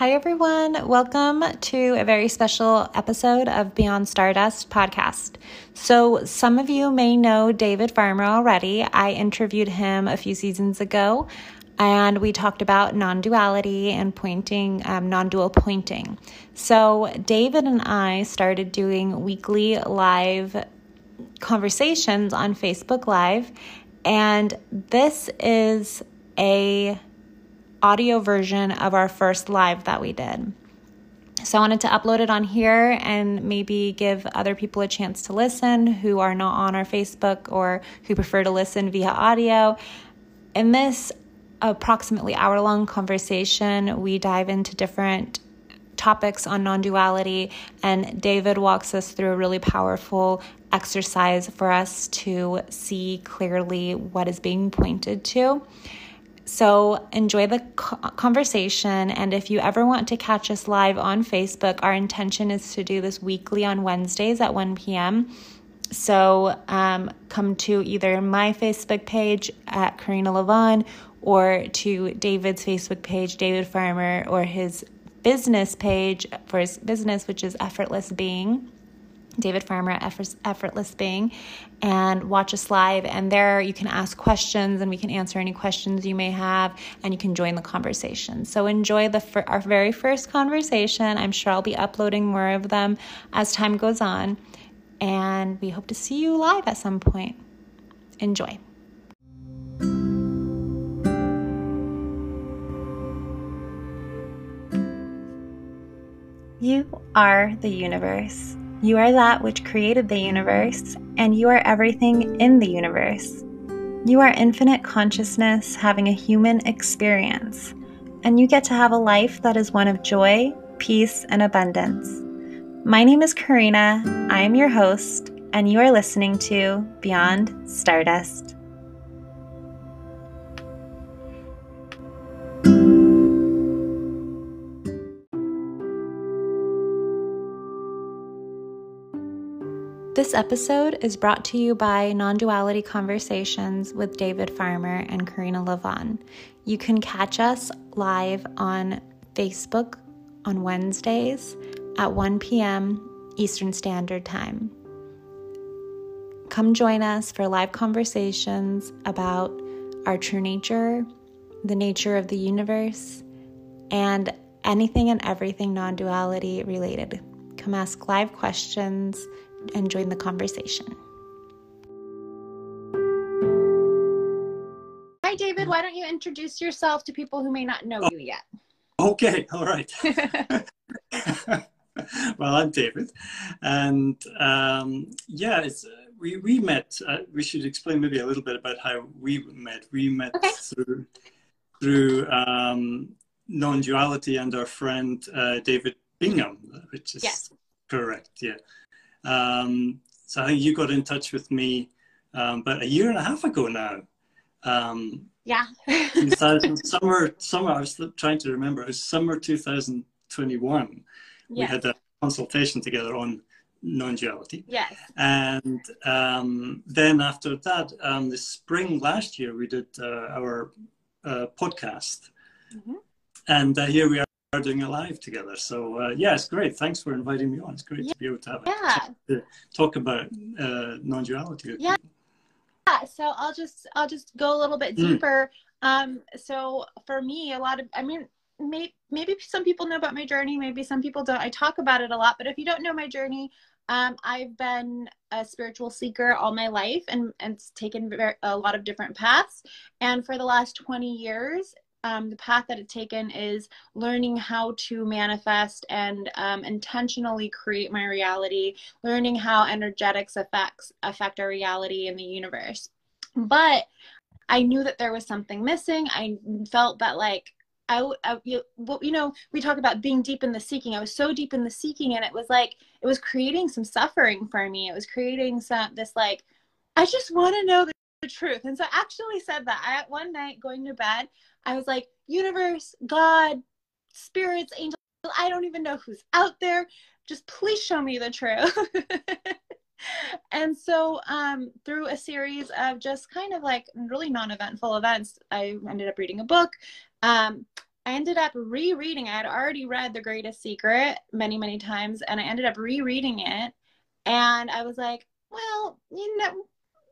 Hi, everyone. Welcome to a very special episode of Beyond Stardust podcast. So, some of you may know David Farmer already. I interviewed him a few seasons ago, and we talked about non duality and pointing, um, non dual pointing. So, David and I started doing weekly live conversations on Facebook Live, and this is a audio version of our first live that we did. So I wanted to upload it on here and maybe give other people a chance to listen who are not on our Facebook or who prefer to listen via audio. In this approximately hour long conversation, we dive into different topics on non duality, and David walks us through a really powerful exercise for us to see clearly what is being pointed to. So enjoy the conversation. And if you ever want to catch us live on Facebook, our intention is to do this weekly on Wednesdays at 1 p.m. So um, come to either my Facebook page at Karina Levon or to David's Facebook page, David Farmer, or his business page for his business, which is Effortless Being. David Farmer at Effortless Being and watch us live. And there you can ask questions and we can answer any questions you may have and you can join the conversation. So enjoy the our very first conversation. I'm sure I'll be uploading more of them as time goes on. And we hope to see you live at some point. Enjoy. You are the universe. You are that which created the universe, and you are everything in the universe. You are infinite consciousness having a human experience, and you get to have a life that is one of joy, peace, and abundance. My name is Karina. I am your host, and you are listening to Beyond Stardust. This episode is brought to you by Non Duality Conversations with David Farmer and Karina Levon. You can catch us live on Facebook on Wednesdays at 1 p.m. Eastern Standard Time. Come join us for live conversations about our true nature, the nature of the universe, and anything and everything non duality related. Come ask live questions and join the conversation. Hi, David. Why don't you introduce yourself to people who may not know you yet? Okay, all right. well, I'm David, and um, yeah, it's, we we met. Uh, we should explain maybe a little bit about how we met. We met okay. through through um, non-duality and our friend uh, David Bingham, which is yes. correct. Yeah. Um, so I think you got in touch with me um, about a year and a half ago now. Um, yeah. summer, summer, I was trying to remember, it was summer 2021. Yeah. We had a consultation together on non-duality. Yes. And um, then after that, um, the spring last year, we did uh, our uh, podcast. Mm-hmm. And uh, here we are are doing a live together. So uh, yeah, it's great. Thanks for inviting me on. It's great yeah. to be able to have yeah. to talk about uh, non-duality. Yeah. Yeah. So I'll just I'll just go a little bit mm. deeper. Mm. Um, so for me, a lot of I mean, may, maybe some people know about my journey. Maybe some people don't. I talk about it a lot, but if you don't know my journey, um, I've been a spiritual seeker all my life and, and taken a lot of different paths. And for the last 20 years, um, the path that it's taken is learning how to manifest and um, intentionally create my reality, learning how energetics affects affect our reality in the universe. But I knew that there was something missing. I felt that like I, I you, you know, we talk about being deep in the seeking. I was so deep in the seeking, and it was like it was creating some suffering for me. It was creating some this like, I just want to know the, truth. And so I actually said that. I one night going to bed, I was like, universe, God, spirits, angels, I don't even know who's out there. Just please show me the truth. and so um, through a series of just kind of like really non-eventful events i ended up reading a book um, I ended up rereading. I had already read The Greatest Secret many, many times, and I ended up rereading it. And I was like, well, you know,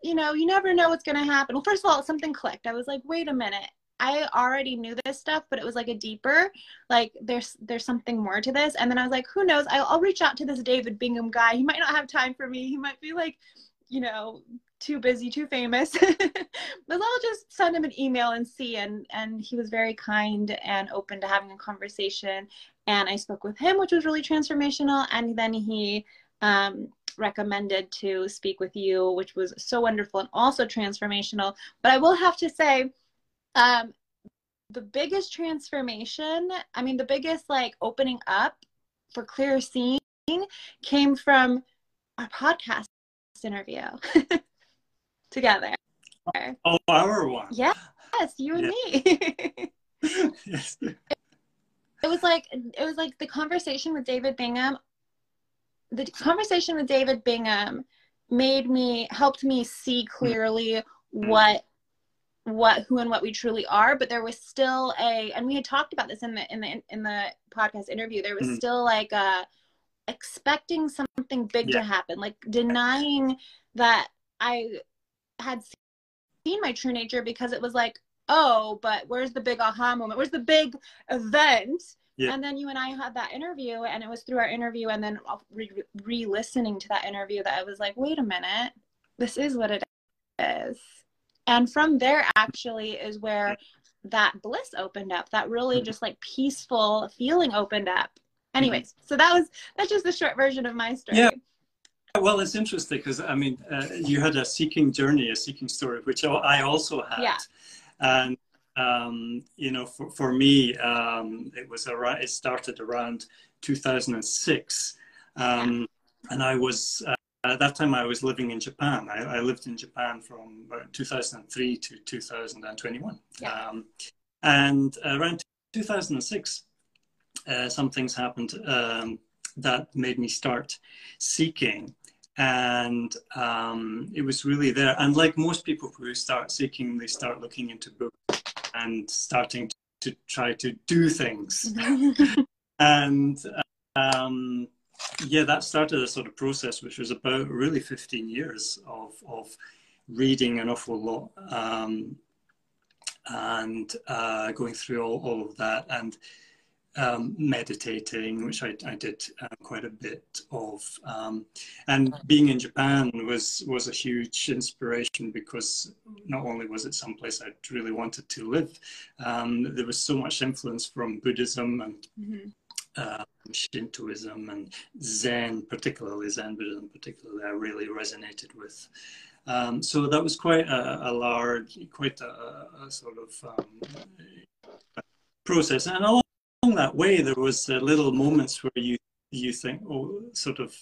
you know, you never know what's going to happen. Well, first of all, something clicked. I was like, wait a minute. I already knew this stuff, but it was like a deeper, like there's there's something more to this. And then I was like, who knows? I'll, I'll reach out to this David Bingham guy. He might not have time for me. He might be like, you know, too busy, too famous. but I'll just send him an email and see. And and he was very kind and open to having a conversation. And I spoke with him, which was really transformational. And then he um, recommended to speak with you, which was so wonderful and also transformational. But I will have to say, um, the biggest transformation, I mean, the biggest like opening up for clear seeing came from our podcast interview together. Oh, our one. Yes, you and yeah. me. yes. It was like it was like the conversation with David Bingham. The conversation with David Bingham made me helped me see clearly what what who and what we truly are but there was still a and we had talked about this in the in the in the podcast interview there was mm-hmm. still like a expecting something big yeah. to happen like denying that i had seen my true nature because it was like oh but where's the big aha moment where's the big event yeah. and then you and i had that interview and it was through our interview and then re listening to that interview that i was like wait a minute. This is what it is. And from there actually is where that bliss opened up that really mm-hmm. just like peaceful feeling opened up. Anyways so that was that's just the short version of my story. Yeah. Well it's interesting because i mean uh, you had a seeking journey a seeking story which i also had. Yeah. and um, you know for, for me um, it was around it started around 2006 um, and i was uh, at that time, I was living in Japan. I, I lived in Japan from 2003 to 2021. Yeah. Um, and around 2006, uh, some things happened um, that made me start seeking. And um, it was really there. And like most people who start seeking, they start looking into books and starting to, try to do things. and um, yeah, that started a sort of process which was about really 15 years of, of reading an awful lot um, and uh, going through all, all of that and um, meditating, which I, I did uh, quite a bit of. Um, and being in Japan was, was a huge inspiration because not only was it someplace I really wanted to live, um, there was so much influence from Buddhism and mm-hmm uh, Shintoism and Zen, particularly Zen Buddhism, particularly, I really resonated with. Um, so that was quite a, a large, quite a, a sort of um, process. And along, along that way, there was uh, little moments where you you think, oh, sort of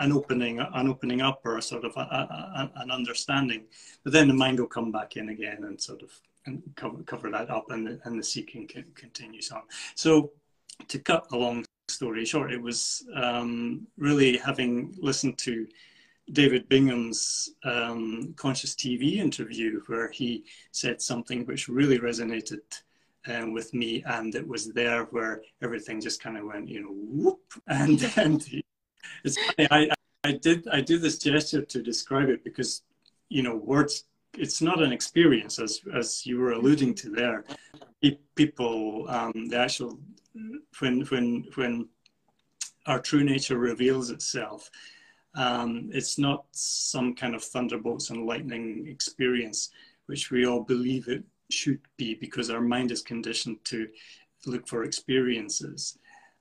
an opening, an opening up, or a sort of a, an understanding. But then the mind will come back in again and sort of and cover cover that up, and the, and the seeking continues on. So to cut a long story short, it was um, really having listened to David Bingham's um, Conscious TV interview, where he said something which really resonated um, with me, and it was there where everything just kind of went, you know, whoop, and and it's funny. I I did I do this gesture to describe it because you know words. It's not an experience, as as you were alluding to there. People, um, the actual when when when our true nature reveals itself, um, it's not some kind of thunderbolts and lightning experience, which we all believe it should be because our mind is conditioned to look for experiences.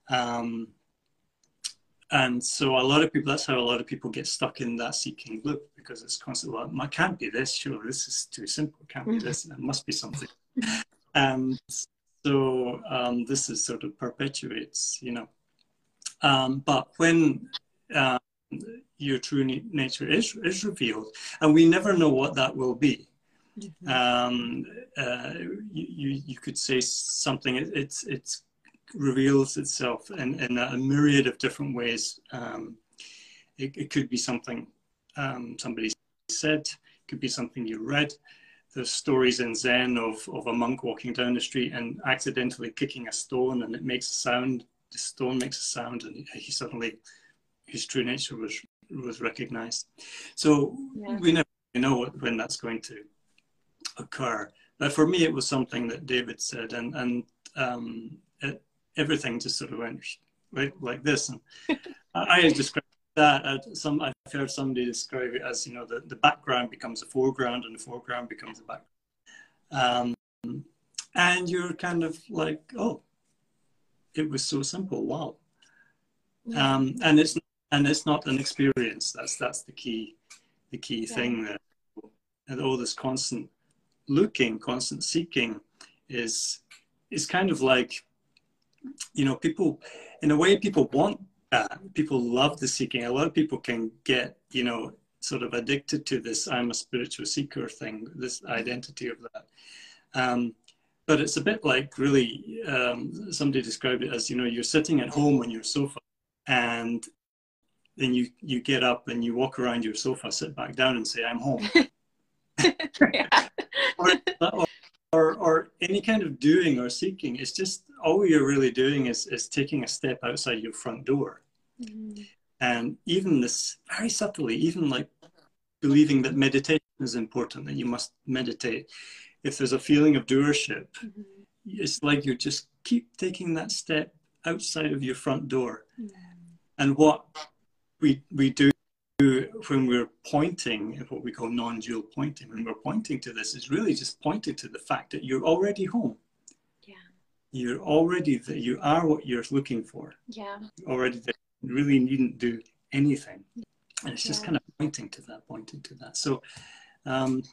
Um, and so a lot of people, that's how a lot of people get stuck in that seeking loop because it's constantly, well, it can't be this, surely this is too simple, it can't be this, it must be something. and so um, this is sort of perpetuates, you know. Um, but when um, your true nature is, is revealed, and we never know what that will be. Mm-hmm. Um, uh, you, you could say something, it, it's, it's reveals itself in, in a myriad of different ways. Um, it, it, could be something um, somebody said, it could be something you read, there's stories in Zen of, of a monk walking down the street and accidentally kicking a stone and it makes a sound. The stone makes a sound and he suddenly, his true nature was, was recognized. So yeah. we never know when that's going to occur. But for me, it was something that David said and, and um, it, everything just sort of went like, like this. And I, I described that uh, some I've heard somebody describe it as you know the, the background becomes the foreground and the foreground becomes the background um, and you're kind of like oh it was so simple wow yeah. um, and it's and it's not an experience that's that's the key the key yeah. thing there and all this constant looking constant seeking is is kind of like you know people in a way people want uh, people love the seeking. A lot of people can get, you know, sort of addicted to this I'm a spiritual seeker thing, this identity of that. Um, but it's a bit like really, um, somebody described it as, you know, you're sitting at home on your sofa and then you, you get up and you walk around your sofa, sit back down and say, I'm home. or, or, or, or any kind of doing or seeking. It's just all you're really doing is, is taking a step outside your front door. Mm-hmm. And even this, very subtly, even like believing that meditation is important, that you must meditate. If there's a feeling of doership, mm-hmm. it's like you just keep taking that step outside of your front door. Mm-hmm. And what we, we do when we're pointing, what we call non-dual pointing, when we're pointing to this, is really just pointing to the fact that you're already home. Yeah. You're already that you are what you're looking for. Yeah. Already there really needn't do anything. And it's just yeah. kind of pointing to that, pointing to that. So, um,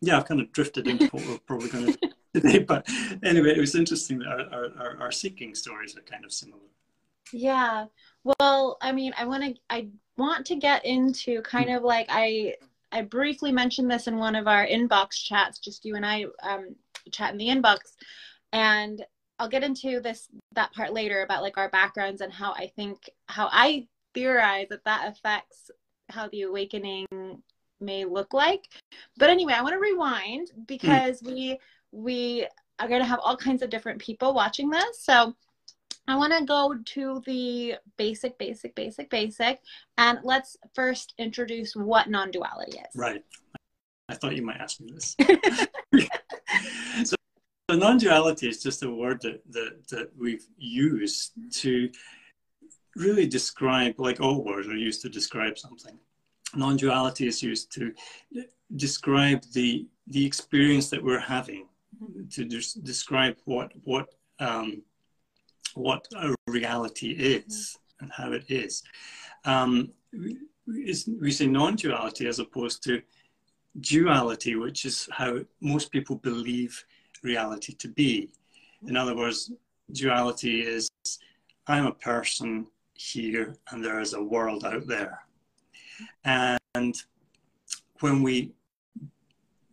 yeah, I've kind of drifted into what we're probably going to do today. But anyway, it was interesting that our, our, our seeking stories are kind of similar. Yeah. Well, I mean, I want to, I want to get into kind of like, I, I briefly mentioned this in one of our inbox chats, just you and I um, chat in the inbox. And I'll get into this that part later about like our backgrounds and how I think how I theorize that that affects how the awakening may look like. But anyway, I want to rewind because mm. we we are going to have all kinds of different people watching this. So I want to go to the basic, basic, basic, basic, and let's first introduce what non-duality is. Right. I thought you might ask me this. so so non-duality is just a word that, that, that we've used to really describe, like all words are used to describe something. Non-duality is used to describe the the experience that we're having, to des- describe what what um, what a reality is and how it is. Um, we say non-duality as opposed to duality, which is how most people believe reality to be. In other words, duality is I'm a person here and there is a world out there. And when we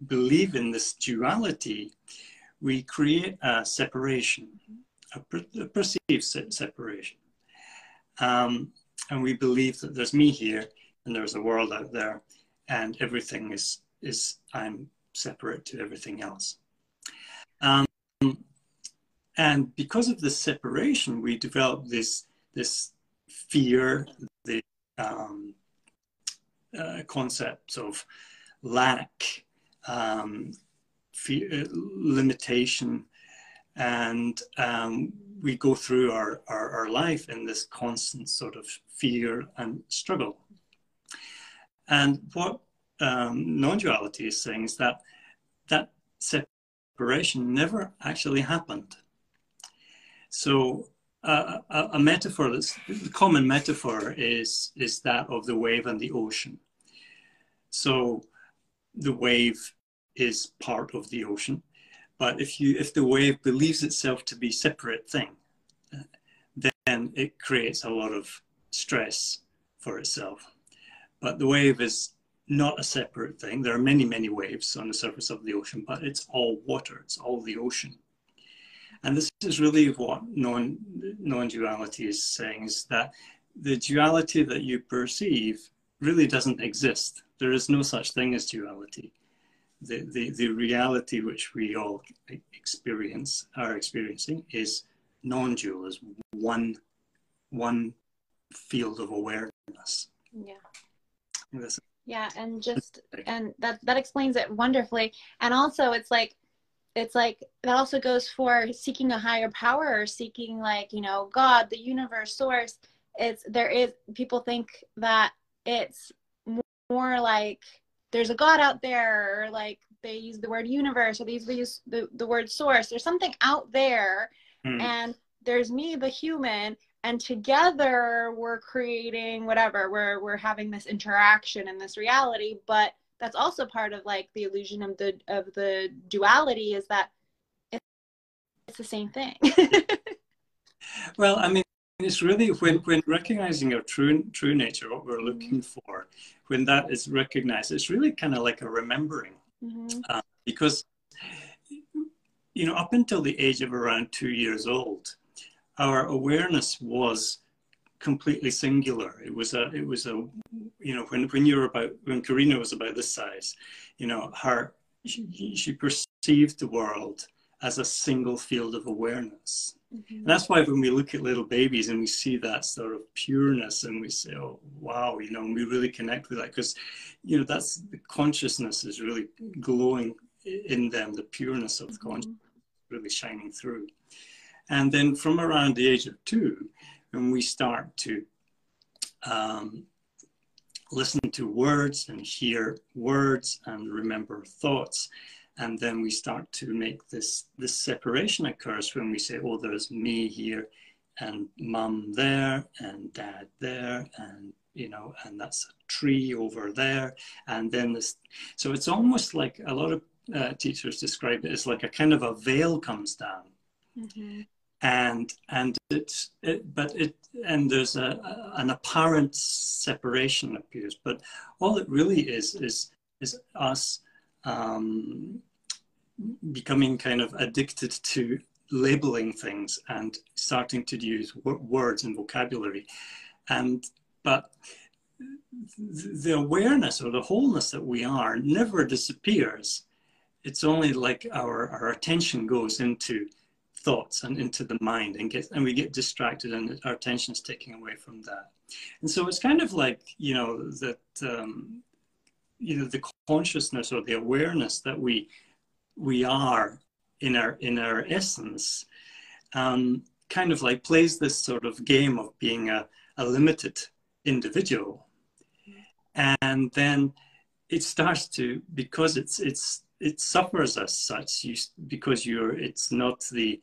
believe in this duality, we create a separation, a, per- a perceived separation. Um, and we believe that there's me here and there's a world out there and everything is, is I'm separate to everything else. Um, and because of this separation, we develop this, this fear, the um, uh, concepts of lack, um, fear, limitation, and um, we go through our, our, our, life in this constant sort of fear and struggle. And what um, non-duality is saying is that that separation never actually happened. So uh, a, a, metaphor that's the common metaphor is is that of the wave and the ocean. So the wave is part of the ocean, but if you if the wave believes itself to be separate thing, then it creates a lot of stress for itself. But the wave is not a separate thing. There are many, many waves on the surface of the ocean, but it's all water, it's all the ocean. And this is really what non, non-duality is saying, is that the duality that you perceive really doesn't exist. There is no such thing as duality. The, the, the reality which we all experience are experiencing is non-dual, is one one field of awareness. Yeah. This, yeah, and just and that that explains it wonderfully. And also, it's like it's like that also goes for seeking a higher power or seeking like you know God, the universe, source. It's there is people think that it's more like there's a God out there, or like they use the word universe, or they use the, the word source. There's something out there, mm. and there's me, the human, and together we're creating whatever. We're we're having this interaction in this reality, but that's also part of like the illusion of the of the duality is that it's, it's the same thing. well, I mean, it's really when, when recognizing our true true nature, what we're looking mm-hmm. for, when that is recognized, it's really kind of like a remembering, mm-hmm. uh, because you know up until the age of around two years old, our awareness was completely singular. It was a it was a you know when when you were about when Karina was about this size, you know her she, she perceived the world as a single field of awareness Mm-hmm. And that's why when we look at little babies and we see that sort of pureness and we say, oh, wow, you know, and we really connect with that because, you know, that's the consciousness is really glowing in them, the pureness of the mm-hmm. consciousness really shining through. And then from around the age of two, when we start to um, listen to words and hear words and remember thoughts, and then we start to make this this separation occurs when we say oh there's me here and mum there and dad there and you know and that's a tree over there. And then this so it's almost like a lot of uh, teachers describe it as like a kind of a veil comes down. Mm-hmm. and and it's it, but it and there's a, a, an apparent separation appears. But all it really is is is us um, becoming kind of addicted to labeling things and starting to use words and vocabulary. And but the awareness or the wholeness that we are never disappears. It's only like our, our attention goes into thoughts and into the mind and get and we get distracted and our attention is taken away from that. And so it's kind of like you know that um, know the consciousness or the awareness that we we are in our in our essence um, kind of like plays this sort of game of being a, a limited individual. And then it starts to because it's it's it suffers as such you, because you're it's not the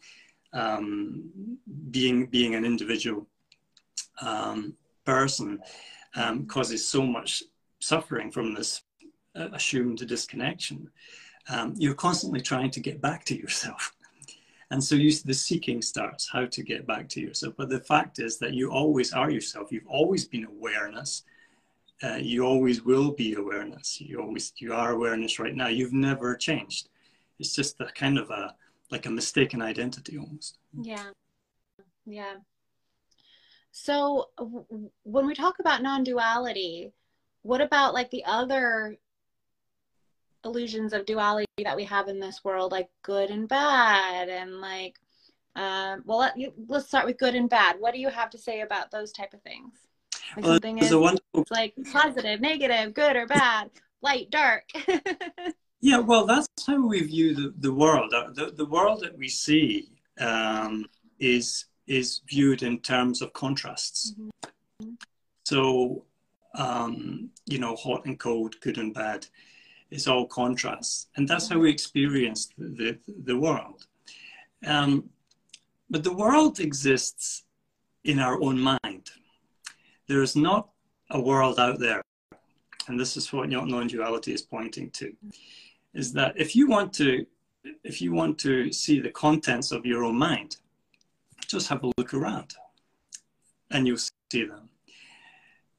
um, being being an individual um, person um, causes so much suffering from this assumed disconnection um, you're constantly trying to get back to yourself. And so you, the seeking starts how to get back to yourself. But the fact is that you always are yourself. You've always been awareness. Uh, you always will be awareness. You always you are awareness right now. You've never changed. It's just a kind of a like a mistaken identity almost. Yeah, yeah. So w- when we talk about non-duality, what about like the other illusions of duality that we have in this world, like good and bad, and like, um, well, let, let's start with good and bad. What do you have to say about those type of things? Like well, something is wonderful... like positive, negative, good or bad, light, dark. yeah, well, that's how we view the, the world. The, the world that we see um, is is viewed in terms of contrasts. Mm-hmm. So, um, you know, hot and cold, good and bad is all contrasts. And that's how we experience the, the, the world. Um, but the world exists in our own mind. There is not a world out there. And this is what non-duality is pointing to, is that if you want to, if you want to see the contents of your own mind, just have a look around and you'll see them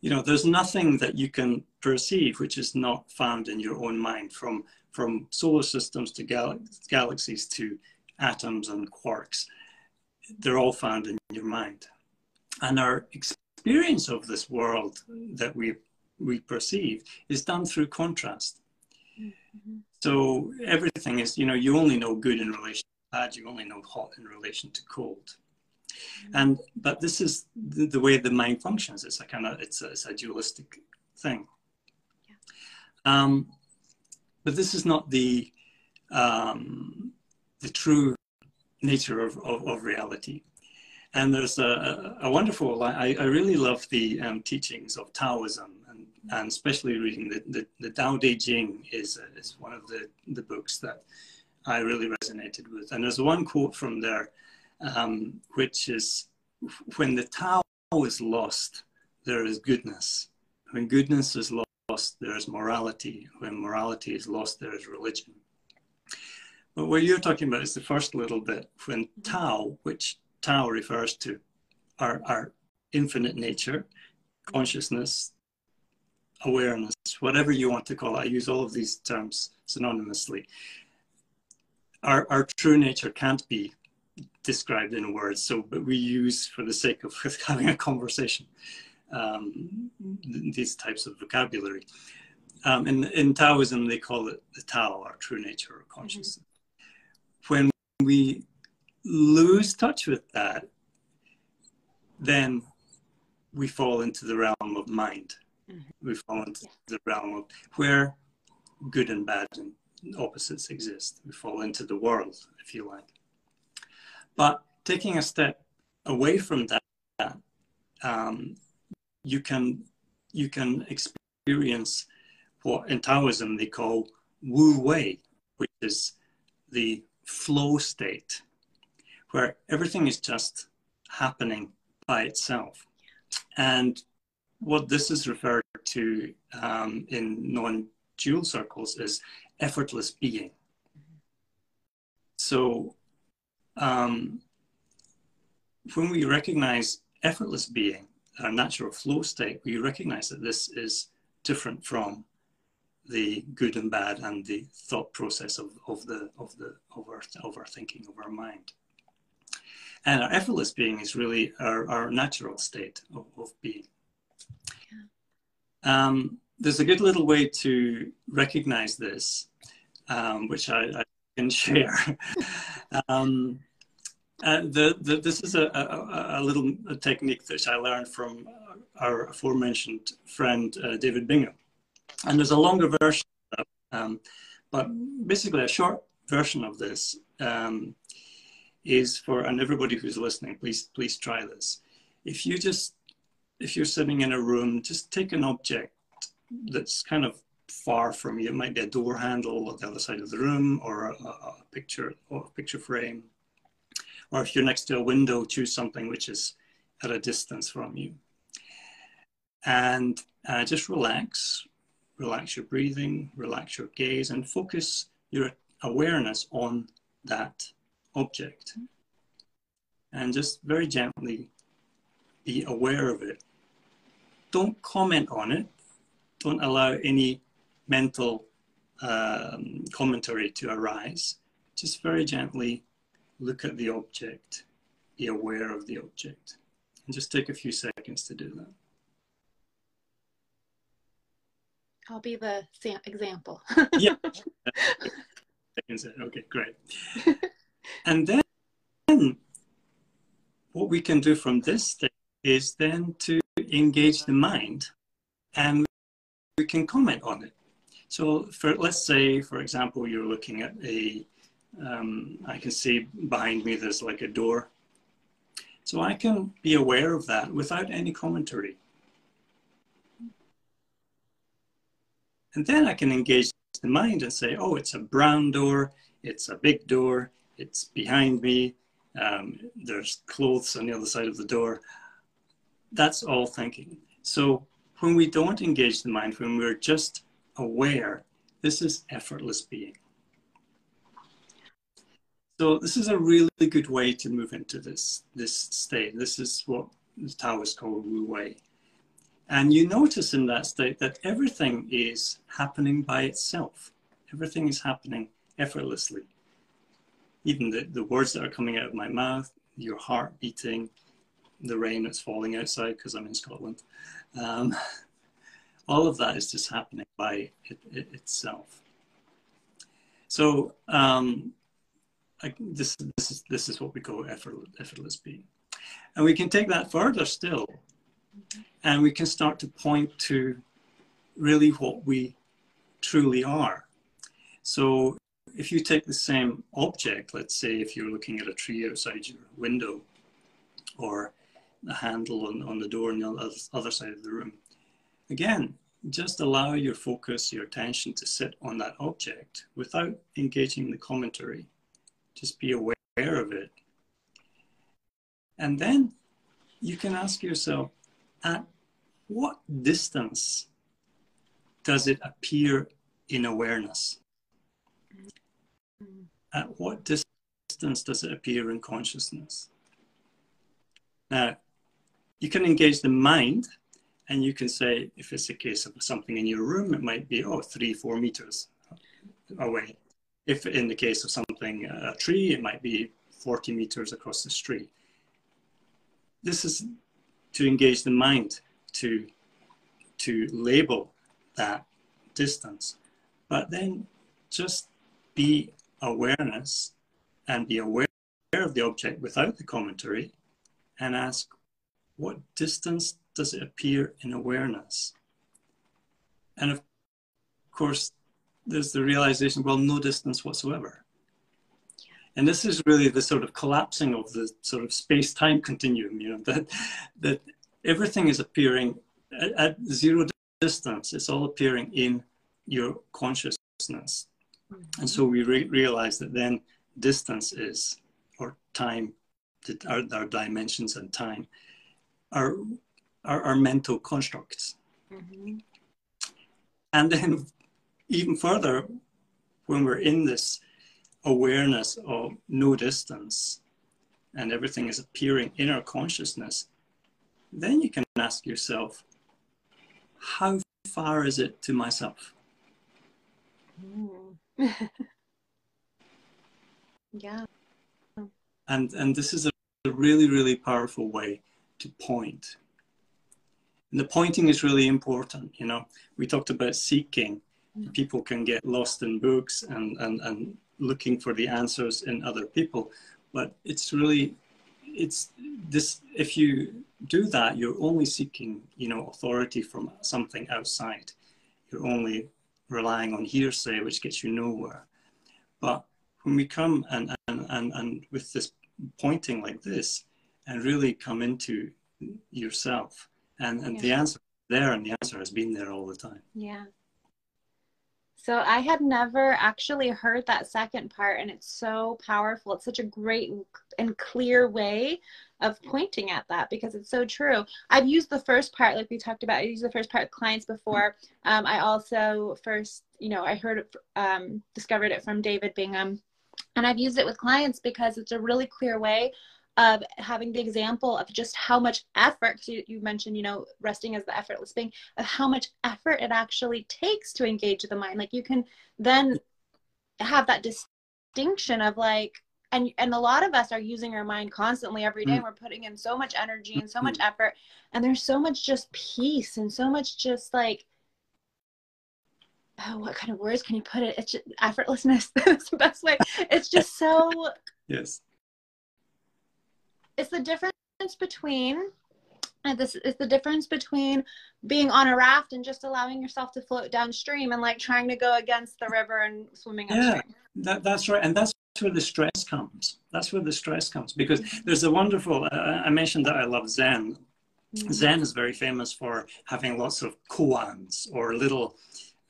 you know there's nothing that you can perceive which is not found in your own mind from from solar systems to gal- galaxies to atoms and quarks they're all found in your mind and our experience of this world that we we perceive is done through contrast mm-hmm. so everything is, you know, you only know good in relation to bad, you only know hot in relation to cold. And but this is the, the way the mind functions. It's a kind of it's a, it's a dualistic thing. Yeah. Um, but this is not the um, the true nature of, of, of reality. And there's a, a wonderful, I, I really love the um, teachings of Taoism, and, and especially reading the, the, the Tao Te Ching is, uh, is one of the, the books that I really resonated with. And there's one quote from there, um, which is when the Tao is lost, there is goodness. When goodness is lost, there is morality. When morality is lost, there is religion. But what you're talking about is the first little bit. When Tao, which Tao refers to our, our infinite nature, consciousness, awareness, whatever you want to call it. I use all of these terms synonymously. Our, our true nature can't be described in words, so but we use, for the sake of having a conversation, um, these types of vocabulary. Um, in, in Taoism, they call it the Tao, our true nature or consciousness. Mm-hmm. When we lose touch with that, then we fall into the realm of mind. Mm-hmm. We fall into yeah. the realm of where good and bad and opposites exist. We fall into the world, if you like. But taking a step away from that, um, you can you can experience what in Taoism they call Wu Wei, which is the flow state where everything is just happening by itself. And what this is referred to um, in non dual circles is effortless being. So, um, when we recognize effortless being, our natural flow state, we recognize that this is different from the good and bad and the thought process of, of the of the of our of our thinking of our mind. And our effortless being is really our, our natural state of, of being. Yeah. Um, there's a good little way to recognize this, um, which I, I, can share. um, uh, the, the, this is a, a, a little technique that I learned from our aforementioned friend uh, David Bingham. And there's a longer version, um, but basically a short version of this um, is for, and everybody who's listening, please, please try this. If you just, if you're sitting in a room, just take an object that's kind of far from you. It might be a door handle at the other side of the room or a, a picture or a picture frame. Or if you're next to a window, choose something which is at a distance from you. And uh, just relax, relax your breathing, relax your gaze, and focus your awareness on that object. And just very gently be aware of it. Don't comment on it. Don't allow any mental um, commentary to arise. Just very gently look at the object, be aware of the object, and just take a few seconds to do that. I'll be the example. yeah. okay, great. And then what we can do from this state is then to engage the mind and we can comment on it. So for, let's say, for example, you're looking at a, um, I can see behind me there's like a door. So I can be aware of that without any commentary. And then I can engage the mind and say, oh, it's a brown door, it's a big door, it's behind me. Um, there's clothes on the other side of the door. That's all thinking. So when we don't engage the mind, when we're just aware, this is effortless being. So this is a really good way to move into this, this state. This is what the Taoists call Wu Wei. And you notice in that state that everything is happening by itself. Everything is happening effortlessly even the, the words that are coming out of my mouth, your heart beating, the rain that's falling outside because I'm in Scotland. Um, all of that is just happening by it, it, itself. So um, I, this, this, is, this is what we call effort, effortless being. And we can take that further still, and we can start to point to really what we truly are. So if you take the same object, let's say if you're looking at a tree outside your window, or a handle on, on the door on the other side of the room, again, just allow your focus, your attention to sit on that object without engaging the commentary. Just be aware of it. And then you can ask yourself, at what distance does it appear in awareness? At what distance does it appear in consciousness? Now, you can engage the mind and you can say, if it's a case of something in your room, it might be, oh, three, four meters away. If in the case of something, uh, a tree, it might be 40 meters across the street. This is to engage the mind to, to label that distance. But then just be awareness and be aware of the object without the commentary and ask, what distance does it appear in awareness? And of course, there's the realization, well, no distance whatsoever. And this is really the sort of collapsing of the sort of space-time continuum, you know, that, that everything is appearing at, at zero distance. It's all appearing in your consciousness. And so we re- realize that then distance is, or time, our, our dimensions and time, are are, are mental constructs. Mm-hmm. And then, even further, when we're in this awareness of no distance and everything is appearing in our consciousness, then you can ask yourself, how far is it to myself? Mm. yeah. And and this is a really, really powerful way to point. point and the pointing is really important. You know, we talked about seeking. People can get lost in books and, and, and looking for the answers in other people. But it's really, it's this, if you do that, you're only seeking, you know, authority from something outside. You're only relying on hearsay, which gets you nowhere. But when we come and, and, and, and with this pointing like this and really come into yourself, and and yeah. the answer there and the answer has been there all the time yeah so i had never actually heard that second part and it's so powerful. It's such a great and clear way of pointing at that because it's so true. I've used the first part like we talked about i used the first part with clients before. Um, i also first you know i heard it um, discovered it from david bingham. And i've used it with clients because it's a really clear way of having the example of just how much effort you, you mentioned you know resting as the effortless being of how much effort it actually takes to engage the mind. Like you can then have that distinction of like and and a lot of us are using our mind constantly every day mm. we're putting in so much energy and so much mm. effort and there's so much just peace and so much just like oh what kind of words can you put it? It's just effortlessness. That's the best way. It's just so yes it's the difference between and this is the difference between being on a raft and just allowing yourself to float downstream and like trying to go against the river and swimming upstream. Yeah, that, that's right. And that's where the stress comes. That's where the stress comes because there's a wonderful, uh, I mentioned that I love Zen. Mm-hmm. Zen is very famous for having lots of koans or little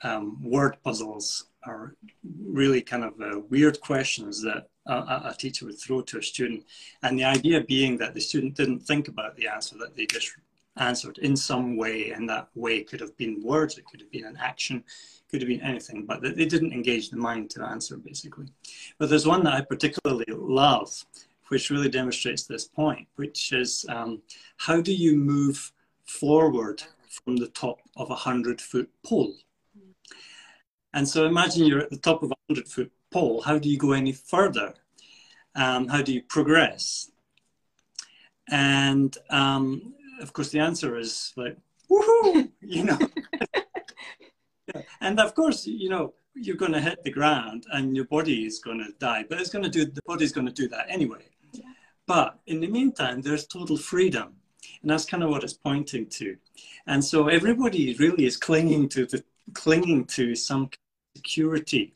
um, word puzzles or really kind of uh, weird questions that a, a, teacher would throw to a student. And the idea being that the student didn't think about the answer, that they just answered in some way. And that way could have been words, it could have been an action, could have been anything, but that they didn't engage the mind to answer basically. But there's one that I particularly love, which really demonstrates this point, which is um, how do you move forward from the top of a 100 foot pole? And so imagine you're at the top of a 100 foot pole. How do you go any further? Um, how do you progress? And um, of course, the answer is like, woohoo, you know. yeah. And of course, you know, you're going to hit the ground and your body is going to die, but it's going to do the body's going to do that anyway. Yeah. But in the meantime, there's total freedom, and that's kind of what it's pointing to. And so everybody really is clinging to the clinging to some security,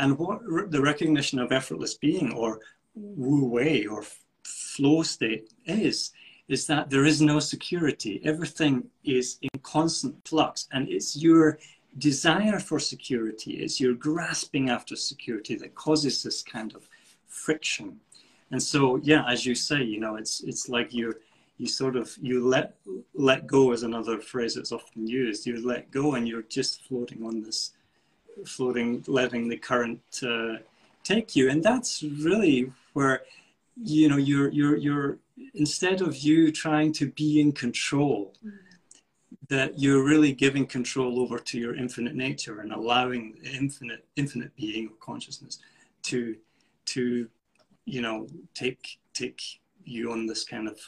and what the recognition of effortless being or wu wei or flow state is is that there is no security. Everything is in constant flux, and it's your desire for security, it's your grasping after security that causes this kind of friction. And so, yeah, as you say, you know, it's it's like you you sort of you let let go is another phrase that's often used. You let go, and you're just floating on this, floating, letting the current uh, take you, and that's really where you know you're you're you're instead of you trying to be in control that you're really giving control over to your infinite nature and allowing infinite infinite being of consciousness to to you know take take you on this kind of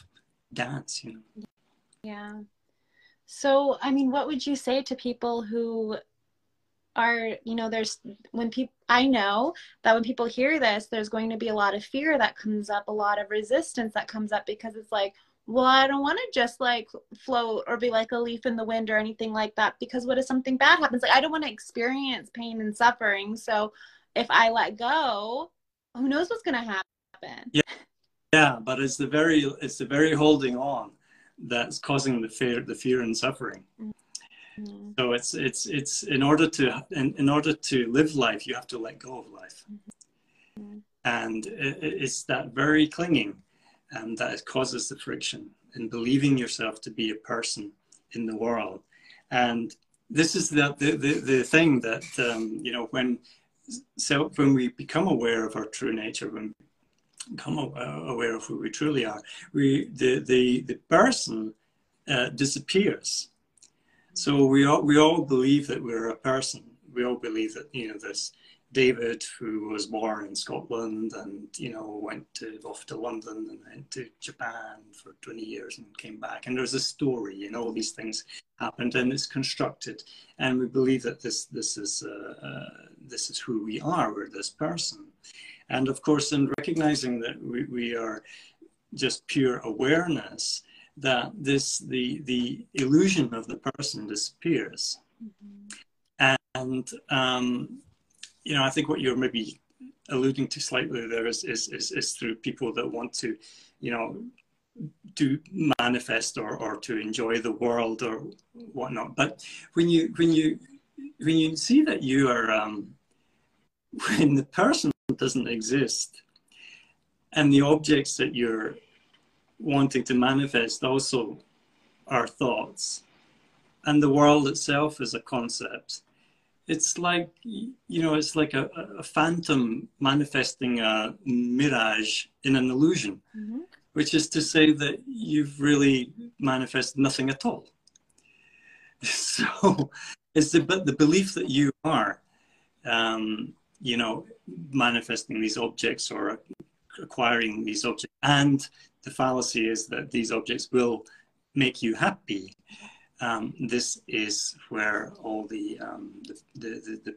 dance you know. Yeah. So i mean what would you say to people who are you know there's when people i know that when people hear this there's going to be a lot of fear that comes up a lot of resistance that comes up because it's like well i don't want to just like float or be like a leaf in the wind or anything like that because what if something bad happens? Like i don't want to experience pain and suffering. So if i let go who knows what's going to happen? Yeah. Yeah but it's the very it's the very holding on that's causing the fear the fear and suffering. Mm-hmm. Mm-hmm. So it's it's it's in order to in, in order to live life, you have to let go of life, mm-hmm. and it, it's that very clinging um, that causes the friction in believing yourself to be a person in the world, and this is the the, the, the thing that um, you know when so when we become aware of our true nature when we become aware of who we truly are we the the, the person uh, disappears so we all we all believe that we're a person. We all believe that you know this David, who was born in Scotland and you know went to, off to London and went to Japan for 20 years and came back. And there's a story, and all these things happened, and it's constructed. And we believe that this this is uh, uh, this is who we are. We're this person. And of course, in recognizing that we, we are just pure awareness, that this the the illusion of the person disappears mm-hmm. and um, you know i think what you're maybe alluding to slightly there is, is is is through people that want to you know to manifest or or to enjoy the world or whatnot but when you when you when you see that you are um, when the person doesn't exist and the objects that you're wanting to manifest also our thoughts. And the world itself is a concept. It's like you know it's like a, a phantom manifesting a mirage in an illusion mm-hmm. which is to say that you've really manifested nothing at all. So it's the, the belief that you are um, you know manifesting these objects or acquiring these objects and the fallacy is that these objects will make you happy. Um, this is where all the, um, the, the, the,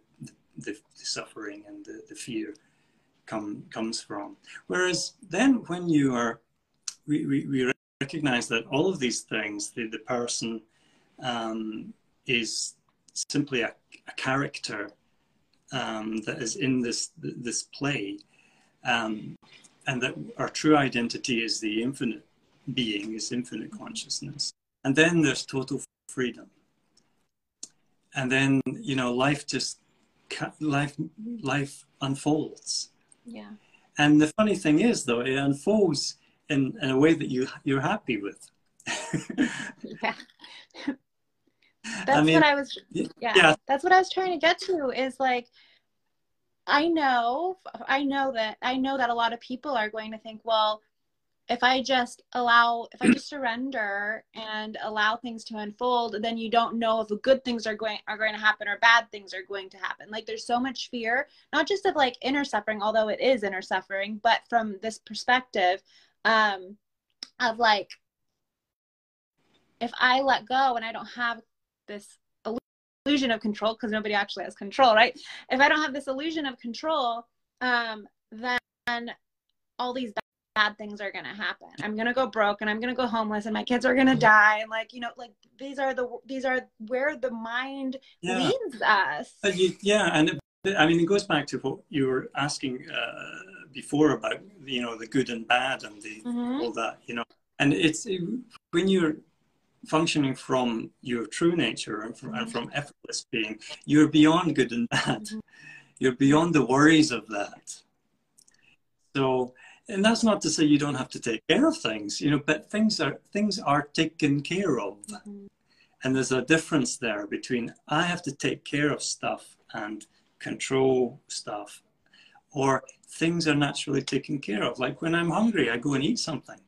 the, suffering and the, the fear come, comes from. Whereas then when you are, we, we, we recognize that all of these things, the, the person um, is simply a, a character um, that is in this, this play. Um, and that our true identity is the infinite being, is infinite consciousness. And then there's total freedom. And then, you know, life just, life, life unfolds. Yeah. And the funny thing is, though, it unfolds in, in a way that you, you're happy with. yeah. That's I mean, what I was, yeah, yeah, that's what I was trying to get to is like, I know, I know that, I know that a lot of people are going to think, well, if I just allow, if I just surrender and allow things to unfold, then you don't know if good things are going are going to happen or bad things are going to happen. Like there's so much fear, not just of like inner suffering, although it is inner suffering, but from this perspective, um, of like, if I let go and I don't have this illusion of control because nobody actually has control, right? If I don't have this illusion of control, um, then all these bad things are going to happen. I'm going to go broke and I'm going to go homeless and my kids are going to die. And like, you know, like these are the, these are where the mind yeah. leads us. You, yeah. And it, I mean, it goes back to what you were asking uh, before about, you know, the good and bad and the, mm-hmm. all that, you know, and it's when you're functioning from your true nature and from, and from effortless being, you're beyond good and bad. Mm-hmm. You're beyond the worries of that. So, and that's not to say you don't have to take care of things, you know, but things are things are taken care of. Mm-hmm. And there's a difference there between I have to take care of stuff and control stuff, or things are naturally taken care of. Like when I'm hungry, I go and eat something.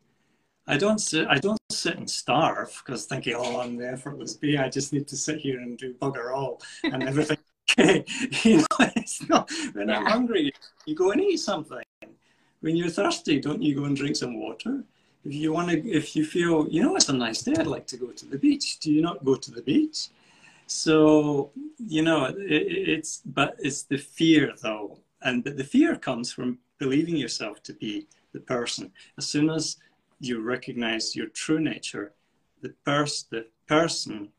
I don't sit. I don't sit and starve because thinking, "Oh, I'm the effortless bee. I just need to sit here and do bugger all and everything." okay, you know, it's not. When yeah. I'm hungry, you go and eat something. When you're thirsty, don't you go and drink some water? If you want to, if you feel, you know, it's a nice day, I'd like to go to the beach. Do you not go to the beach? So you know, it, it's but it's the fear though, and but the fear comes from believing yourself to be the person. As soon as you recognize your true nature, the, pers- the person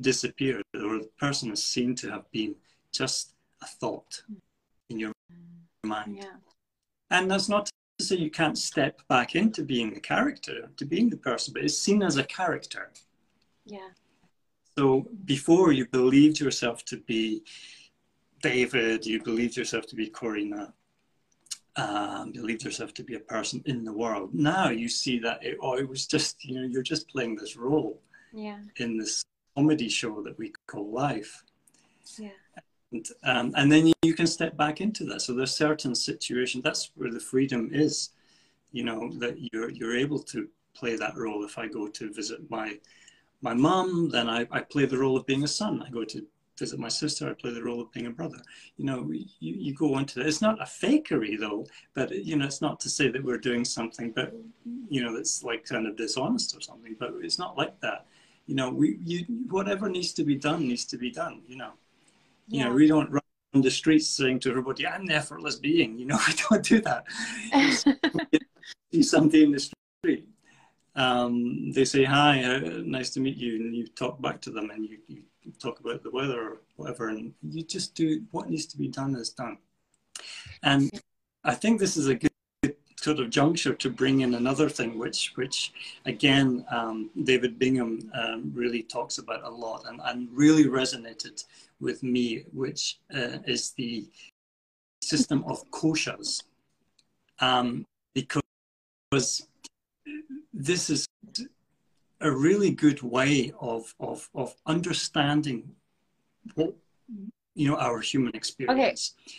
disappeared, or the person is seen to have been just a thought in your mind. Yeah. And that's not to say you can't step back into being the character, to being the person, but it's seen as a character. Yeah. So before you believed yourself to be David, you believed yourself to be Corina, um, believed yourself to be a person in the world. Now you see that it, oh, it was just you know you're just playing this role yeah. in this comedy show that we call life. Yeah. And, um, and then you, you can step back into that. So there's certain situations. That's where the freedom is. You know that you're you're able to play that role. If I go to visit my my mom, then I, I play the role of being a son. I go to visit my sister, I play the role of being a brother. You know, you, you go into that. It's not a fakery though, but you know, it's not to say that we're doing something, but you know, that's like kind of dishonest or something. But it's not like that. You know, we you whatever needs to be done needs to be done. You know, yeah. you know, we don't run on the streets saying to everybody, "I'm the effortless being." You know, we don't do that. see something in the street. Um, they say hi, uh, nice to meet you, and you talk back to them, and you, you talk about the weather or whatever, and you just do what needs to be done is done. And I think this is a good sort of juncture to bring in another thing, which, which again, um, David Bingham um, really talks about a lot and, and really resonated with me, which uh, is the system of koshas. Um, because this is a really good way of, of, of understanding what, you know, our human experience. Okay.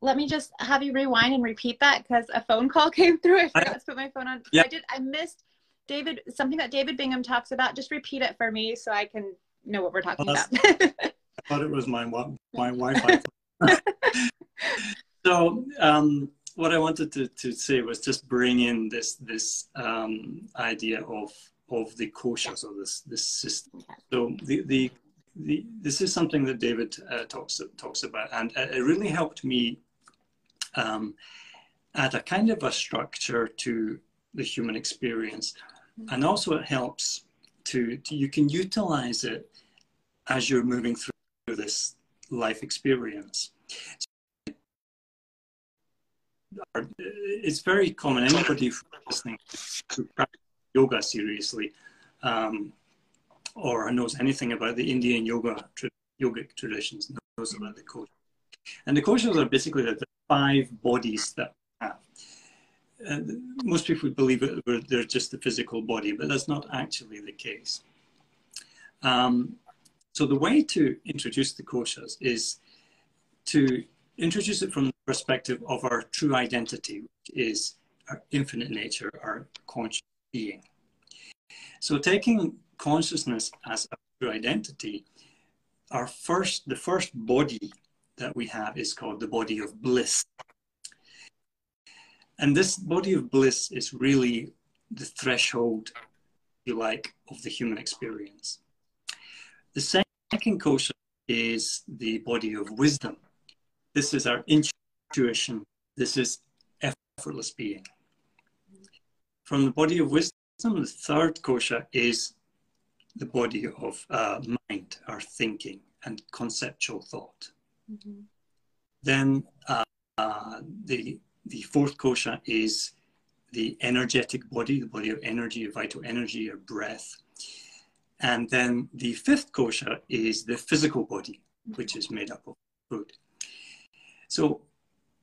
Let me just have you rewind and repeat that because a phone call came through. I forgot I, to put my phone on. Yeah. I did. I missed David. Something that David Bingham talks about. Just repeat it for me so I can know what we're talking well, about. I thought it was my my Wi-Fi. so um, what I wanted to, to say was just bring in this this um, idea of of the koshas or this this system. So the the, the this is something that David uh, talks talks about, and it really helped me um, add a kind of a structure to the human experience, mm-hmm. and also it helps to, to you can utilize it as you're moving through this life experience. It's very common. Anybody listening to practice yoga seriously um, or knows anything about the Indian yoga yogic traditions knows about the koshas. And the koshas are basically the five bodies that. Uh, most people believe it, they're just the physical body, but that's not actually the case. Um, so the way to introduce the koshas is to introduce it from the perspective of our true identity, which is our infinite nature, our conscious being. So taking consciousness as a true identity, our first, the first body that we have is called the body of bliss. And this body of bliss is really the threshold, if you like, of the human experience. The second kosha is the body of wisdom. This is our intuition. This is effortless being. From the body of wisdom, the third kosha is the body of uh, mind, our thinking and conceptual thought. Mm-hmm. Then uh, uh, the the fourth kosha is the energetic body, the body of energy, of vital energy, or breath. And then the fifth kosha is the physical body, which is made up of food. So,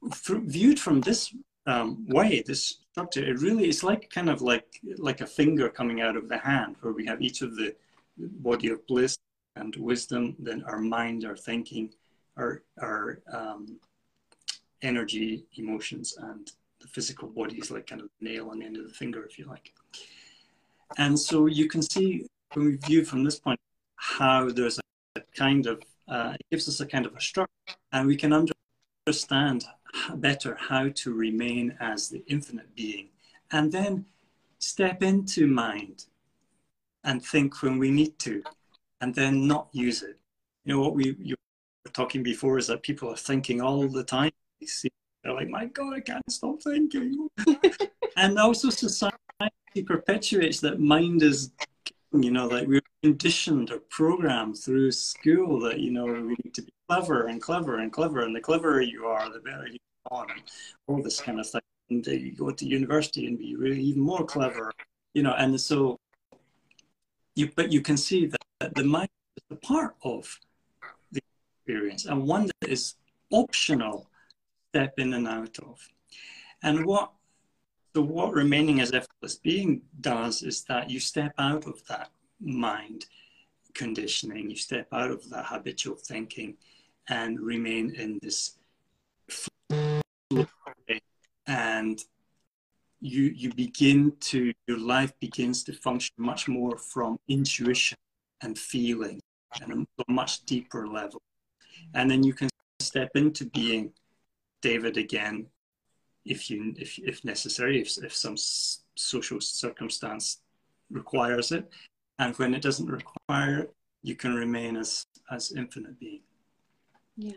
viewed from this um, way, this structure, it really is like kind of like like a finger coming out of the hand, where we have each of the body of bliss and wisdom, then our mind, our thinking, our our um, energy, emotions, and the physical body is like kind of nail on the end of the finger, if you like. And so you can see when we view from this point how there's a kind of uh, it gives us a kind of a structure, and we can understand better how to remain as the infinite being, and then step into mind and think when we need to, and then not use it. You know what we you were talking before is that people are thinking all the time. They're like, "My God, I can't stop thinking," and also society perpetuates that mind is you know, like we're conditioned or programmed through school that, you know, we need to be clever and clever and clever. And the cleverer you are, the better you are, and all this kind of thing. And uh, you go to university and be really even more clever, you know, and so you, but you can see that the mind is a part of the experience and one that is optional step in and out of. And what so what remaining as effortless being does is that you step out of that mind conditioning, you step out of that habitual thinking and remain in this and you you begin to your life begins to function much more from intuition and feeling and a much deeper level. And then you can step into being david again if you if, if necessary if, if some social circumstance requires it. And when it doesn't require it you can remain as as infinite being. Yeah.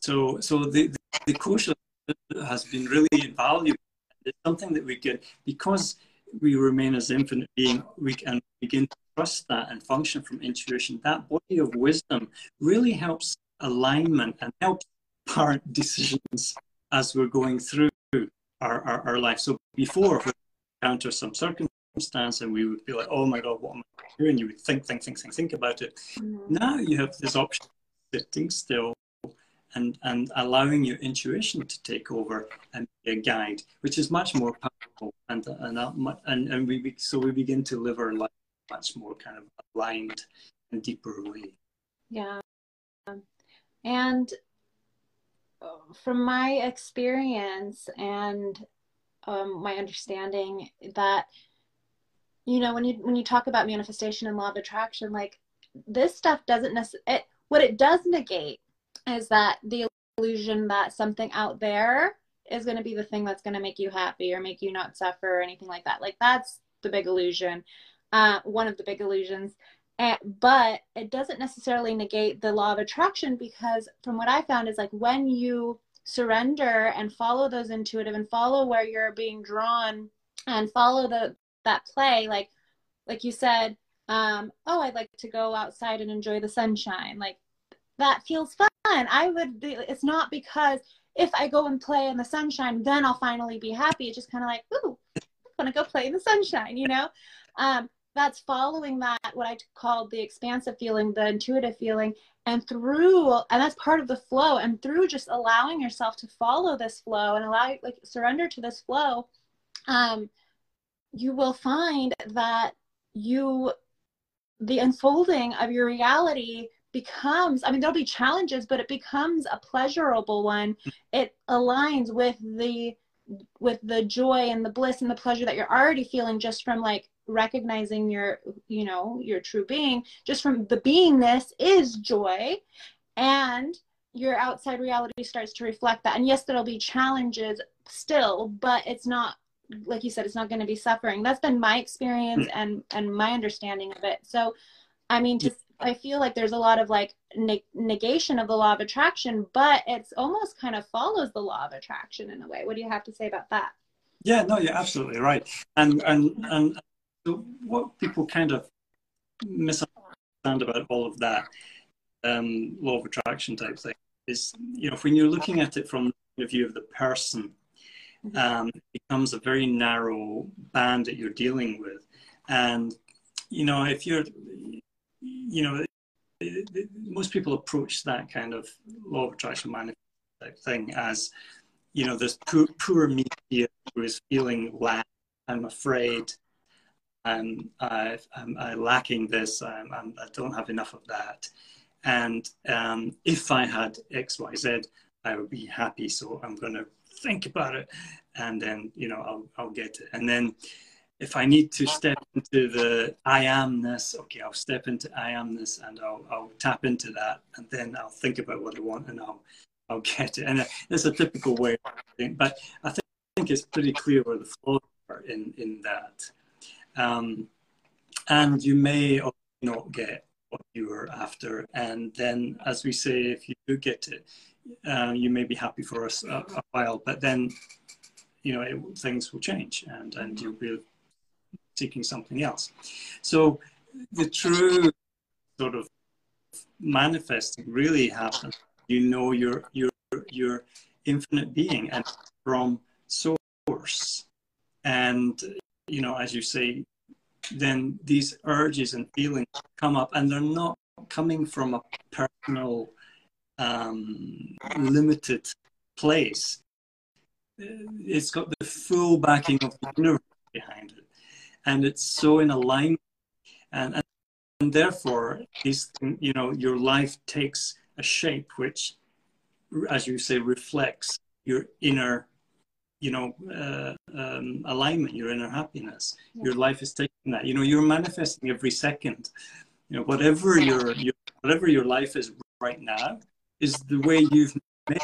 So so the the, the has been really invaluable it's something that we can because we remain as infinite being we can begin to trust that and function from intuition. That body of wisdom really helps alignment and helps part decisions as we're going through our, our, our life. So before, if we encounter some circumstance and we would be like, oh my God, what am I doing? You would think, think, think, think, think about it. Mm-hmm. Now you have this option sitting still and, and allowing your intuition to take over and be a guide, which is much more powerful. And, and, that, and, and we, so we begin to live our life much more kind of aligned and deeper way. Yeah. And from my experience and um, my understanding that you know when you when you talk about manifestation and law of attraction like this stuff doesn't necessarily what it does negate is that the illusion that something out there is going to be the thing that's going to make you happy or make you not suffer or anything like that. Like that's the big illusion uh, one of the big illusions and, but it doesn't necessarily negate the law of attraction because from what I found is like when you surrender and follow those intuitive and follow where you're being drawn and follow the that play like like you said um oh I'd like to go outside and enjoy the sunshine. Like that feels fun. I would be, it's not because if I go and play in the sunshine then I'll finally be happy. It's just kind of like ooh I want to go play in the sunshine you know? Um that's following that what i called the expansive feeling the intuitive feeling and through and that's part of the flow and through just allowing yourself to follow this flow and allow like surrender to this flow um you will find that you the unfolding of your reality becomes i mean there'll be challenges but it becomes a pleasurable one. It aligns with the with the joy and the bliss and the pleasure that you're already feeling just from like recognizing your you know your true being just from the beingness is joy and your outside reality starts to reflect that and yes there'll be challenges still but it's not like you said it's not going to be suffering that's been my experience and and my understanding of it so I mean, just I feel like there's a lot of like ne- negation of the law of attraction, but it's almost kind of follows the law of attraction in a way. What do you have to say about that? Yeah, no, you're absolutely right. And and and so what people kind of misunderstand about all of that um, law of attraction type thing is, you know, when you're looking at it from the view of the person, mm-hmm. um, it becomes a very narrow band that you're dealing with. And, you know, if you're, you know, most people approach that kind of law of attraction manifest type thing as, you know, this poor, poor media who is feeling lack, I'm afraid, Um, I'm, um, I, am i am lacking this, I'm, I'm, I do not have enough of that. And um, if I had X, Y, Z, I would be happy. So I'm going to think about it, and then you know I'll I'll get it. And then if I need to step into the I amness, okay, I'll step into I amness, and I'll I'll tap into that, and then I'll think about what I want, and I'll I'll get it. And uh, it's a typical way but I think, I think it's pretty clear where the flaws are in in that. Um, and you may or not get what you were after. And then, as we say, if you do get it, uh, you may be happy for a, a while, but then, you know, it, things will change and, and you'll be seeking something else. So the true sort of manifesting really happens. You know your your your infinite being and from source. And you know, as you say, then these urges and feelings come up and they're not coming from a personal um, limited place. It's got the full backing of the universe behind it. And it's so in alignment. And, and, and therefore these you know your life takes a shape which as you say reflects your inner you know uh, um, alignment your inner happiness yeah. your life is taking that you know you're manifesting every second you know whatever your, your whatever your life is right now is the way you've made it.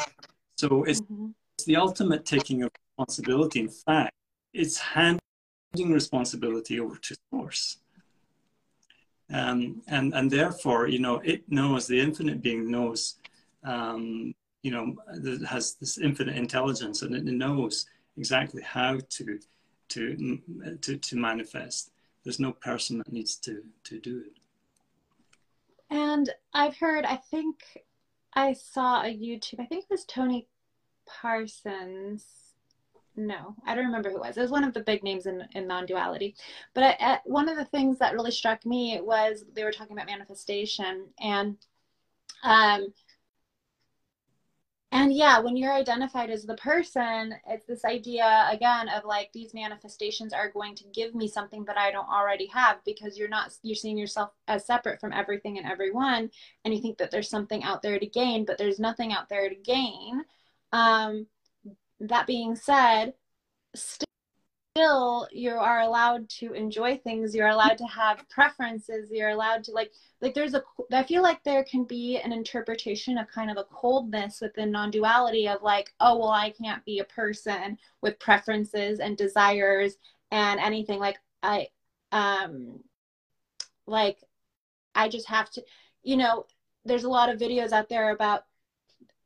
so it's, mm-hmm. it's the ultimate taking of responsibility in fact it's handing responsibility over to source um, and and therefore you know it knows the infinite being knows um, you know that has this infinite intelligence and it knows exactly how to to to to manifest. There's no person that needs to to do it. And i've heard i think i saw a youtube i think it was tony parsons. No i don't remember who it was. It was one of the big names in, in non-duality. But I, I, one of the things that really struck me was they were talking about manifestation and um, and yeah when you're identified as the person it's this idea again of like these manifestations are going to give me something that i don't already have because you're not you're seeing yourself as separate from everything and everyone and you think that there's something out there to gain but there's nothing out there to gain. Um, that being said still still you are allowed to enjoy things. You're allowed to have preferences. You're allowed to like like there's a i feel like there can be an interpretation of kind of a coldness within non-duality of like oh well i can't be a person with preferences and desires and anything. Like i um like i just have to you know there's a lot of videos out there about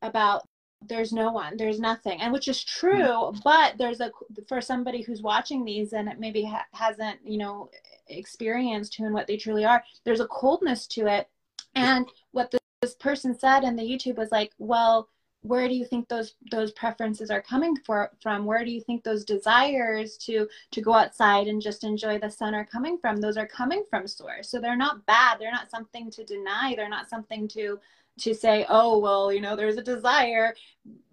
about there's no one there's nothing and which is true mm-hmm. but there's a for somebody who's watching these and it maybe ha- hasn't you know experienced who and what they truly are there's a coldness to it. And what this, this person said in the youtube was like well where do you think those those preferences are coming for, from? Where do you think those desires to to go outside and just enjoy the sun are coming from? Those are coming from source. So they're not bad they're not something to deny they're not something to to say, oh, well, you know, there's a desire,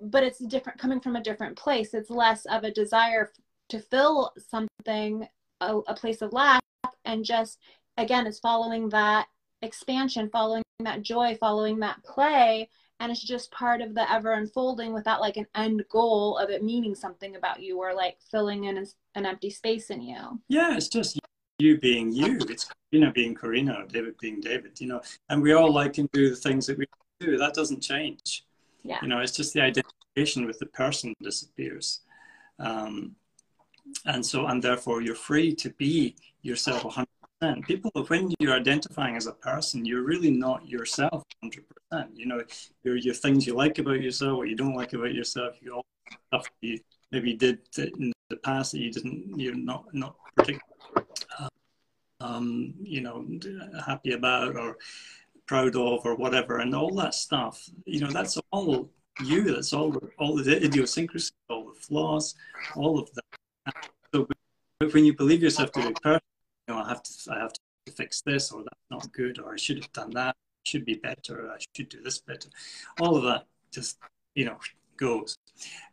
but it's different coming from a different place. It's less of a desire to fill something, a, a place of lack, and just, again, it's following that expansion, following that joy, following that play. And it's just part of the ever unfolding without like an end goal of it meaning something about you or like filling in an empty space in you. Yeah, it's just you being you. It's Karina being Karina, David being David, you know, and we all like and do the things that we do. That doesn't change. Yeah. You know, it's just the identification with the person disappears. Um, and so, and therefore, you're free to be yourself 100%. People, when you're identifying as a person, you're really not yourself 100%. You know, your, your things you like about yourself, what you don't like about yourself, you all stuff you maybe did in the past that you didn't, you're not, not particularly, um, you know, happy about or proud of or whatever. And all that stuff, you know, that's all you, that's all, all the idiosyncrasies, all the flaws, all of that. So when you believe yourself to be perfect, you know, I have to, I have to fix this, or that's not good, or I should have done that, I should be better, I should do this better. All of that just, you know, goes.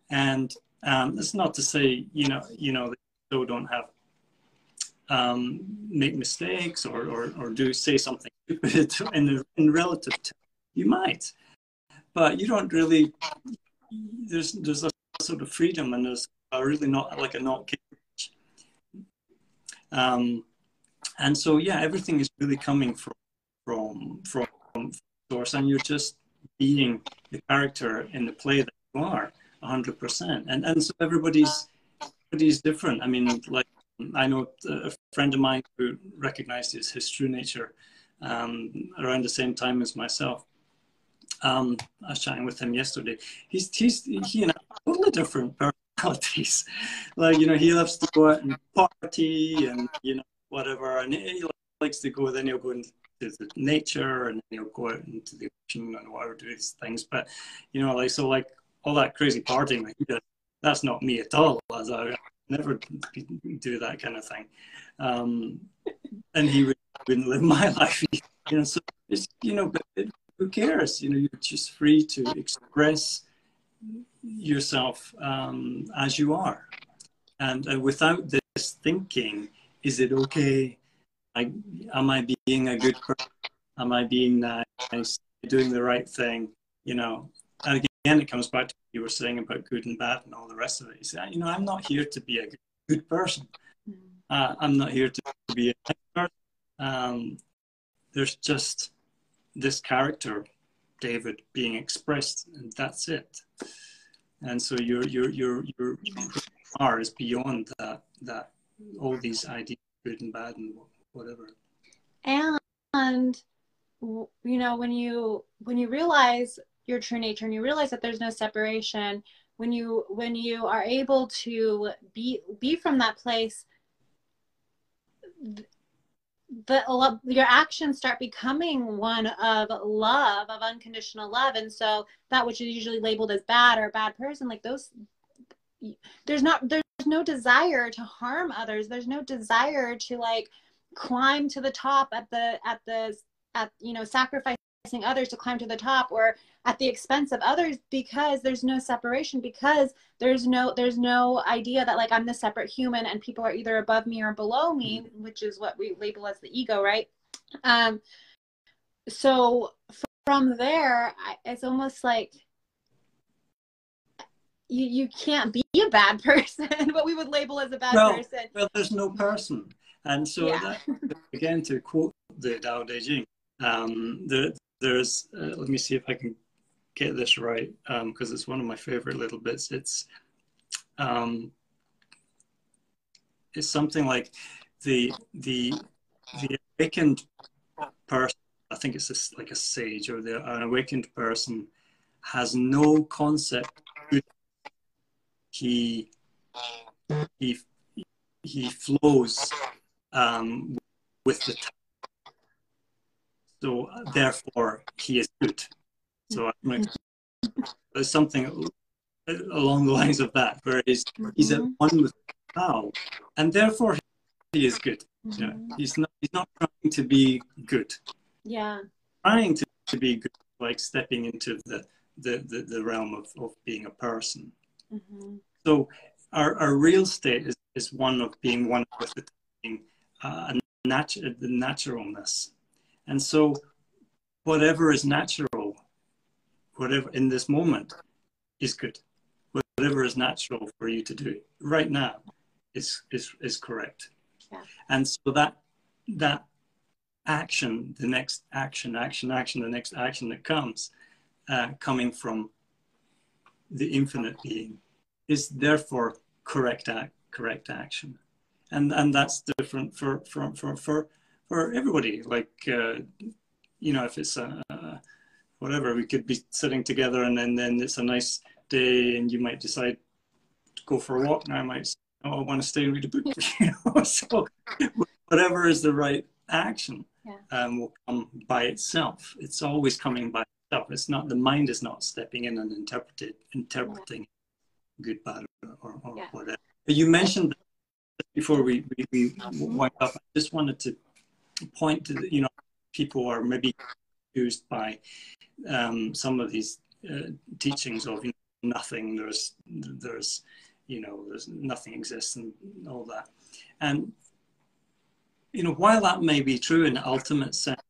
And um, it's not to say, you know, you know, they still don't have um, make mistakes or, or, or do say something stupid in, in relative terms. You might, but you don't really. There's there's a sort of freedom and there's really not like a not cage. Um, and so yeah, everything is really coming from from from source, and you're just being the character in the play that you are, hundred percent. And and so everybody's everybody's different. I mean, like I know a friend of mine who recognized his, true nature um, around the same time as myself. Um, I was chatting with him yesterday. He's, he's he and I totally different personalities. like you know, he loves to go out and party and you know whatever, and he likes to go. Then he'll go into the nature and he'll go out into the ocean and whatever do these things. But you know, like so, like all that crazy partying that he does, that's not me at all. As I never do that kind of thing. Um, and he would, not live my life. You know, so it's, you know, but who cares? You know, you're just free to express yourself um, as you are. And uh, without this thinking, is it okay? I, am I being a good person? Am I being nice? Doing the right thing? You know, and again, it comes back to you were saying about good and bad and all the rest of it. You say, you know, I'm not here to be a good person. Mm. Uh, I'm not here to be a person. Um, there's just this character, David, being expressed, and that's it. And so your your your your are is beyond that that all these ideas, good and bad and whatever. And you know when you when you realize your true nature and you realize that there's no separation when you when you are able to be be from that place the your actions start becoming one of love of unconditional love. And so that which is usually labeled as bad or a bad person like those there's not there's no desire to harm others. There's no desire to like climb to the top at the at the at you know sacrificing others to climb to the top or at the expense of others because there's no separation because there's no there's no idea that like i'm the separate human and people are either above me or below me mm-hmm. which is what we label as the ego right um so from there it's almost like you you can't be a bad person what we would label as a bad well, person well there's no person and so yeah. that, again to quote the Tao Te Ching um, the, there's uh, let me see if I can get this right because um, it's one of my favorite little bits. It's um, it's something like the the the awakened person. I think it's a, like a sage or the, an awakened person has no concept. He he he flows um, with the time so therefore, he is good. So there's something along the lines of that, where he's, he's at mm-hmm. one with Tao, and therefore he is good. Mm-hmm. Yeah, he's not he's not trying to be good. Yeah, trying to, to be good, like stepping into the the, the, the realm of, of being a person. Mm-hmm. So our, our real state is, is one of being one with the being uh, natu- the naturalness and so, whatever is natural, whatever in this moment is good. Whatever is natural for you to do right now is is is correct. Yeah. And so that that action, the next action, action, action, the next action that comes, uh, coming from the infinite being, is therefore correct act, correct action, and and that's different for for for for for everybody. Like, uh, you know, if it's a, whatever, we could be sitting together and then, then it's a nice day and you might decide to go for a walk and I might say, oh, I want to stay and read a book. you know? So whatever is the right action yeah. um, will come by itself. It's always coming by itself. It's not, the mind is not stepping in and interpreted, interpreting yeah. good, bad, or, or yeah. whatever. But you mentioned before we, we, we mm-hmm. wind up, I just wanted to point to, you know, people are maybe used by um, some of these uh, teachings of you know, nothing, there's, there's, you know, there's nothing exists and all that. And, you know, while that may be true in the ultimate sense,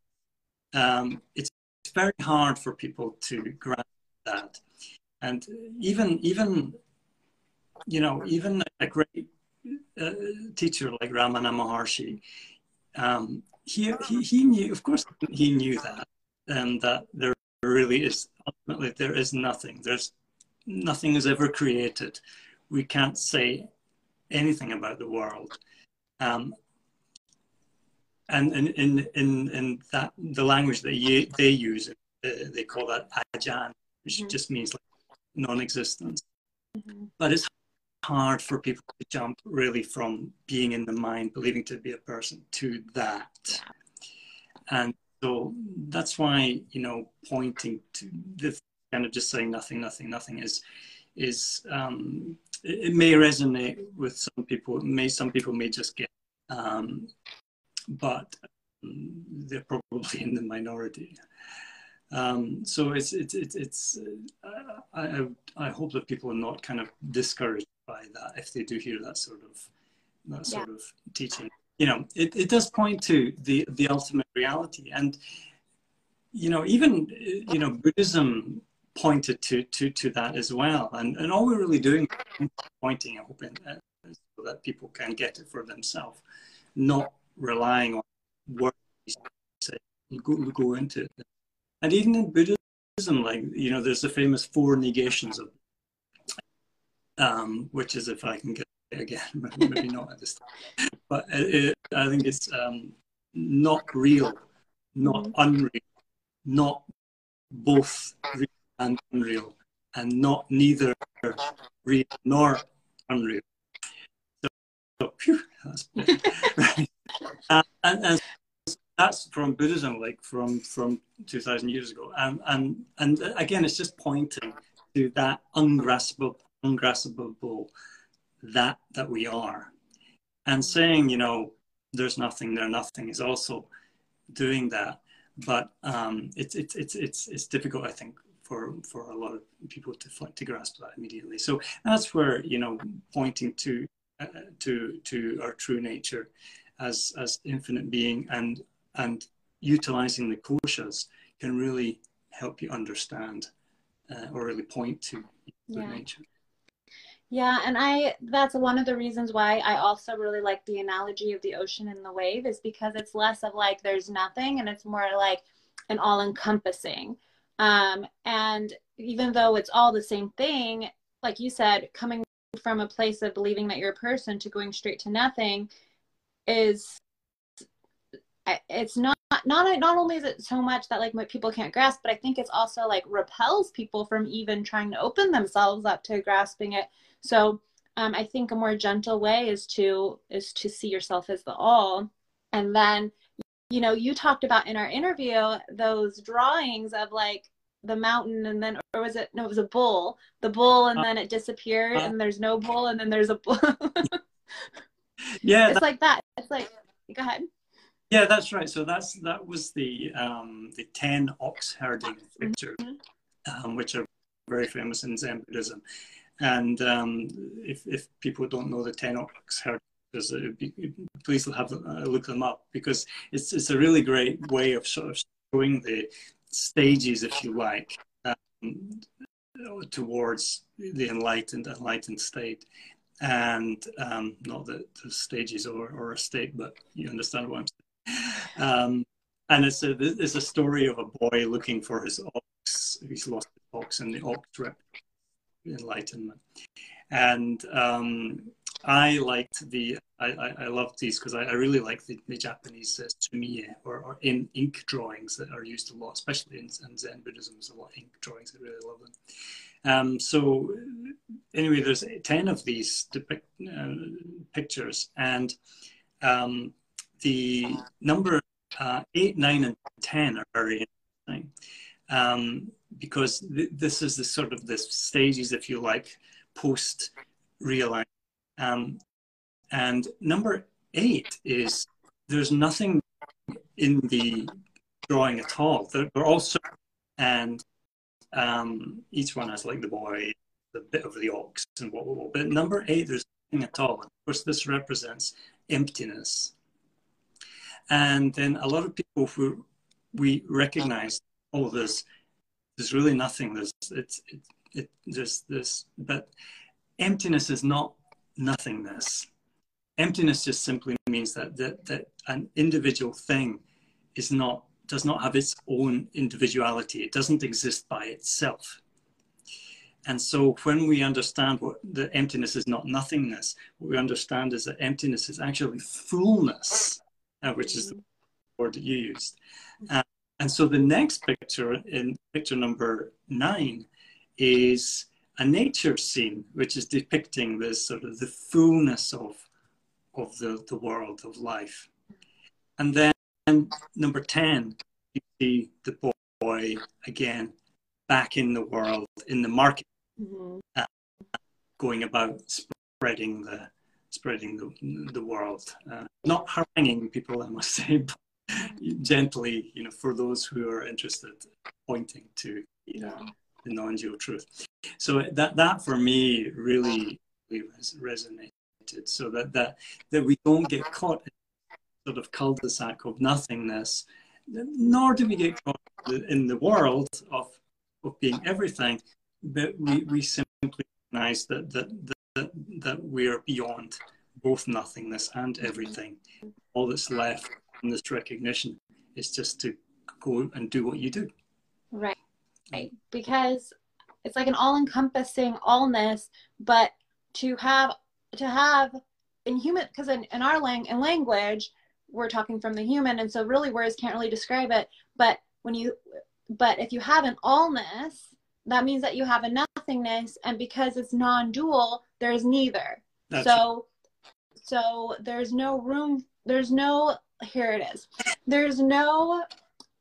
um, it's very hard for people to grasp that. And even, even, you know, even a great uh, teacher like Ramana Maharshi, um, he, he, he knew, of course, he knew that, and that there really is ultimately there is nothing. There's nothing is ever created. We can't say anything about the world. Um, and in, in, in, in that the language that ye, they use, uh, they call that ajan, which mm-hmm. just means like non-existence. Mm-hmm. But it's hard for people to jump really from being in the mind, believing to be a person, to that. Yeah. And so that's why you know pointing to this kind of just saying nothing, nothing, nothing is is um, it, it, may resonate with some people. It may some people may just get, um, but um, they're probably in the minority. Um, so it's it's it's, it's uh, I, I hope that people are not kind of discouraged by that if they do hear that sort of that sort yeah. of teaching you know, it, it does point to the, the ultimate reality. And, you know, even, you know, Buddhism pointed to, to, to that as well. And, and all we're really doing is pointing, I hope, so that people can get it for themselves, not relying on words say, go, go into it. And even in Buddhism, like, you know, there's the famous four negations of, um, which is if I can get again, maybe not at this time. But it, I think it's um, not real, not mm-hmm. unreal, not both real and unreal, and not neither real nor unreal. So, so phew, that's right. uh, and, and that's from Buddhism, like from from two thousand years ago, and and and again, it's just pointing to that ungraspable, ungraspable that that we are. And saying you know there's nothing there nothing is also doing that. But um, it's, it's it's it's it's difficult i think for for a lot of people to to grasp that immediately. So that's where you know pointing to uh, to to our true nature as as infinite being and and utilizing the koshas can really help you understand uh, or really point to yeah. nature yeah, and I that's one of the reasons why I also really like the analogy of the ocean and the wave is because it's less of like there's nothing and it's more like an all encompassing. Um, and even though it's all the same thing, like you said, coming from a place of believing that you're a person to going straight to nothing is it's not not not only is it so much that like people can't grasp but i think it's also like repels people from even trying to open themselves up to grasping it so um, I think a more gentle way is to is to see yourself as the all, and then you know you talked about in our interview those drawings of like the mountain and then or was it no it was a bull. The bull and uh, then it disappeared uh, and there's no bull and then there's a bull. Yeah it's like that. It's like go ahead. Yeah that's right. So that's that was the um the 10 ox herding picture mm-hmm. um, which are very famous in zen buddhism and um, if, if people don't know the 10 ox herders, please have a look them up because it's, it's a really great way of sort of showing the stages, if you like, um, towards the enlightened, enlightened state. And um, not the, the stages or, or a state, but you understand what I'm saying. Um, and it's a, it's a story of a boy looking for his ox. He's lost his ox, and the ox rep enlightenment. And um, I liked the I, I, I loved these because I, I really like the, the Japanese uh, or, or in ink drawings that are used a lot, especially in, in Zen Buddhism. There's a lot of ink drawings. I really love them. Um, so anyway, there's ten of these depict, uh, pictures, and um, the number uh, eight, nine, and ten are very interesting um, because th- this is the sort of the stages, if you like, post realize. Um, and number eight is there's nothing in the drawing at all. They're, they're all and um, each one has like the boy, the bit of the ox, and what, what, what. But number eight, there's nothing at all. Of course, this represents emptiness. And then a lot of people who we recognize, oh, there's there's really nothing. There's it's it, it there's this, but emptiness is not nothingness. Emptiness just simply means that that that an individual thing is not does not have its own individuality. It doesn't exist by itself. And so when we understand what the emptiness is not nothingness, what we understand is that emptiness is actually fullness, uh, which is the word that you used. Uh, and so the next picture in picture number nine is a nature scene, which is depicting this sort of the fullness of, of the, the world of life. And then number 10, you see the boy again back in the world, in the market, mm-hmm. uh, going about spreading the spreading the, the world. Uh, not haranguing people, I must say, but gently, you know, for those who are interested, pointing to you know, the non-dual truth. So that that for me really, really resonated. So that that that we don't get caught in sort of cul-de-sac of nothingness, nor do we get caught in the world of of being everything, but we, we simply recognize that that, that that we're beyond both nothingness and everything. All that's left in this recognition is just to go and do what you do. Right. Right. Because it's like an all-encompassing allness but to have to have in human because in, in our lang- in language we're talking from the human and so really words can't really describe it but when you but if you have an allness that means that you have a nothingness and because it's non-dual there's neither That's so so there's no room there's no here it is there's no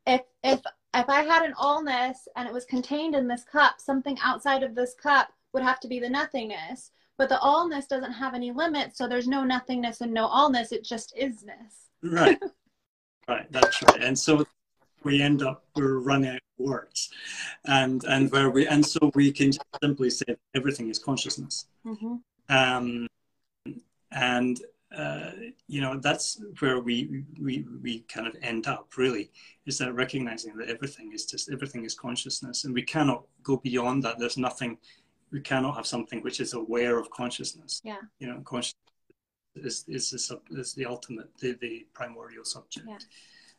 if if if I had an allness and it was contained in this cup, something outside of this cup would have to be the nothingness. But the allness doesn't have any limits, so there's no nothingness and no allness. It just isness. Right. right. That's right. And so we end up we're running out of words, and and where we and so we can simply say everything is consciousness. Mm-hmm. Um, and uh, you know that's where we we we kind of end up really is that recognizing that everything is just everything is consciousness and we cannot go beyond that. There's nothing we cannot have something which is aware of consciousness. Yeah. You know consciousness is is, is, is the ultimate the, the primordial subject. Yeah.